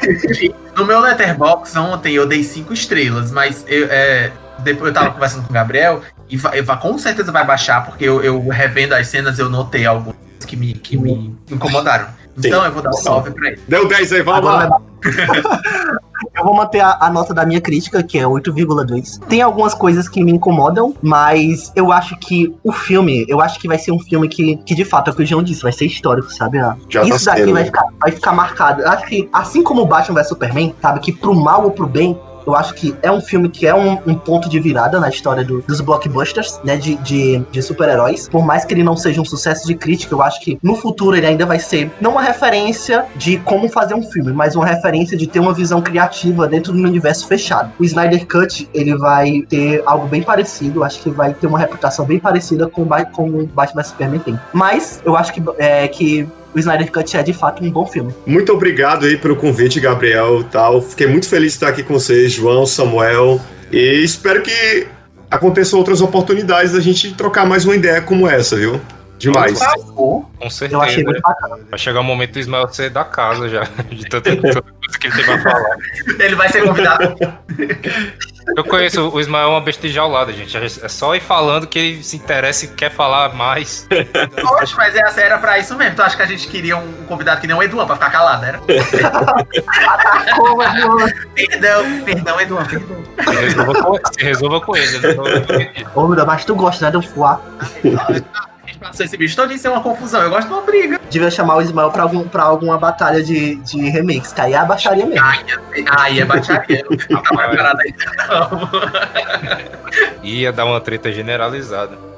*laughs* no meu letterbox ontem eu dei 5 estrelas, mas eu, é, depois eu tava conversando com o Gabriel e vai, com certeza vai baixar, porque eu, eu revendo as cenas eu notei algumas que me, que me incomodaram. Então eu vou dar um salve pra ele. Deu 10 aí, vamos Agora lá. *laughs* Eu vou manter a, a nota da minha crítica, que é 8,2. Tem algumas coisas que me incomodam, mas eu acho que o filme, eu acho que vai ser um filme que, que de fato, é o que o João disse, vai ser histórico, sabe? Ah, Já tá Isso daqui sendo, vai ficar, vai ficar marcado. Eu acho que, assim como o Batman vs Superman, sabe, que pro mal ou pro bem, eu acho que é um filme que é um, um ponto de virada na história do- dos blockbusters, né, de, de, de super-heróis. Por mais que ele não seja um sucesso de crítica, eu acho que no futuro ele ainda vai ser não uma referência de como fazer um filme, mas uma referência de ter uma visão criativa dentro de um universo fechado. O Snyder Cut, ele vai ter algo bem parecido, eu acho que vai ter uma reputação bem parecida com, o Batman Superman tem. Mas eu acho que, é, que o Snyder Cut é de fato um bom filme. Muito obrigado aí pelo convite, Gabriel. Tal. Fiquei muito feliz de estar aqui com vocês, João, Samuel. E espero que aconteçam outras oportunidades da gente trocar mais uma ideia como essa, viu? Demais. Com Eu certeza. achei muito bacana. Vai chegar o momento do Ismael ser da casa já, *laughs* de tanta, tanta coisa que ele tem pra falar. Ele vai ser convidado. Eu conheço o Ismael é uma besta enjaulada, gente. É só ir falando que ele se interessa e quer falar mais. Poxa, mas essa era pra isso mesmo. Tu acha que a gente queria um convidado que nem o Eduan pra ficar calado, era? É. *laughs* Perdão, perdão, Eduan, perdão. Se resolva com, se resolva com ele. né? Ô, meu Deus, mas tu gosta, né, do Fuá? Passou esse bicho todo isso é uma confusão. Eu gosto de uma briga. Devia chamar o Ismael pra, algum, pra alguma batalha de, de remix, que aí é a baixaria mesmo. Ai, ai, é baixaria. *laughs* Não tá preparado aí. Não. Ia dar uma treta generalizada.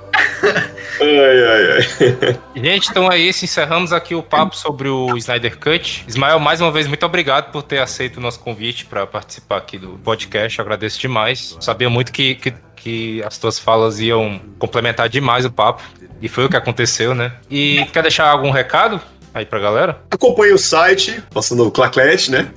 Ai, ai, ai. Gente, então é isso. Encerramos aqui o papo sobre o Snyder Cut. Ismael, mais uma vez, muito obrigado por ter aceito o nosso convite para participar aqui do podcast. Eu agradeço demais. Sabia muito que, que, que as tuas falas iam complementar demais o papo. E foi o que aconteceu, né? E quer deixar algum recado aí pra galera? Acompanhe o site, nosso novo Claclete, né?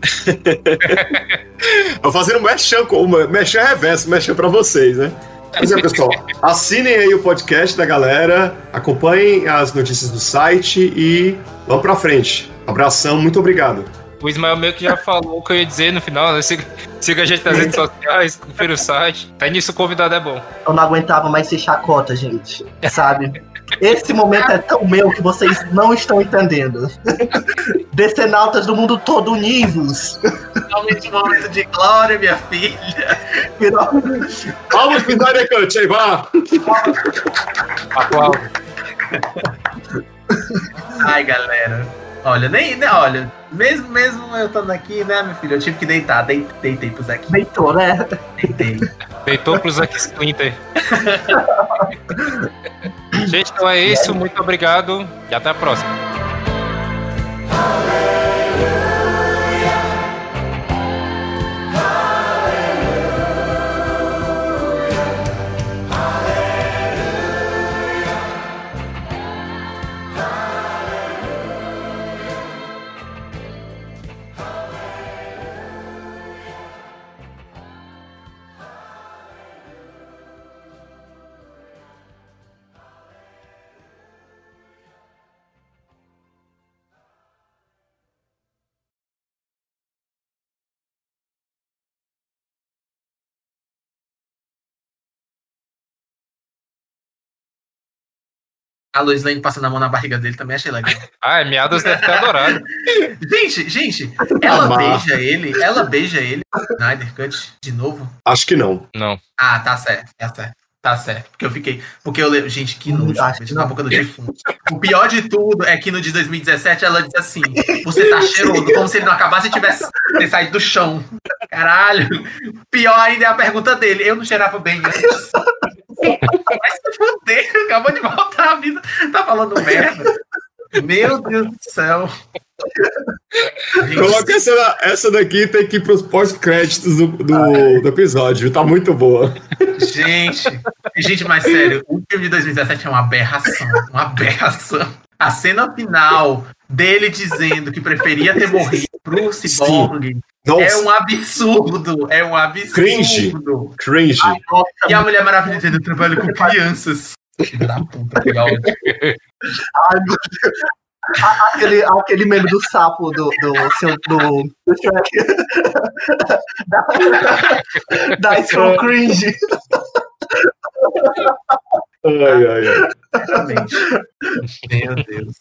Vou fazer um mexão, um mexão reverso, mexão pra vocês, né? Pois é, pessoal, assinem aí o podcast da galera, acompanhem as notícias do site e vamos pra frente. Abração, muito obrigado. O Ismael meio que já falou o que eu ia dizer no final, né? Siga, siga a gente nas redes sociais, confira o site. Até nisso o convidado é bom. Eu não aguentava mais ser chacota, gente. Sabe? *laughs* Esse momento é tão meu que vocês não estão entendendo. *laughs* Decenautas do mundo todo unidos. Finalmente um momento de glória, minha filha. Finalmente. Vamos, Vitória Cut, aí, vá! Aplausos. Ai, galera. Olha, nem, nem- olha, mesmo, mesmo eu estando aqui, né, meu filho, eu tive que deitar, dei- deitei pros aqui, Deitou, né? deitei. Deitou pro Zack Splinter. *laughs* Gente, então é isso. Muito obrigado e até a próxima. A Lois Lane passando a mão na barriga dele também achei legal. *laughs* Ah, Miadas deve ter adorado. *laughs* Gente, gente, ela Amar. beija ele, ela beija ele, Snyder Cut, de novo? Acho que não. Não. Ah, tá certo, tá certo. Tá certo. Porque eu fiquei. Porque eu lembro. Gente, que nojo. Beijo na boca do defunto. O pior de tudo é que no de 2017 ela diz assim: Você tá cheiroso, como se ele não acabasse e tivesse ter saído do chão. Caralho. Pior ainda é a pergunta dele. Eu não cheirava bem antes. Vai se fuder, acabou de voltar a vida. Tá falando merda. Meu Deus do céu. Coloca essa, essa daqui, tem que ir pros pós-créditos do, do, do episódio, tá muito boa. Gente, gente, mas sério, o filme de 2017 é uma aberração, uma aberração. A cena final dele dizendo que preferia ter morrido pro Cyborg é um absurdo, é um absurdo. Cringe. cringe. E a Mulher Maravilha dizendo, eu trabalho com crianças. Da puta, que ódio. Ai, meu Deus. Aquele, aquele meme do sapo do, do, seu, do, do Shrek. da, da Scroll Cringe. Ai, ai, ai. Exatamente. Meu Deus.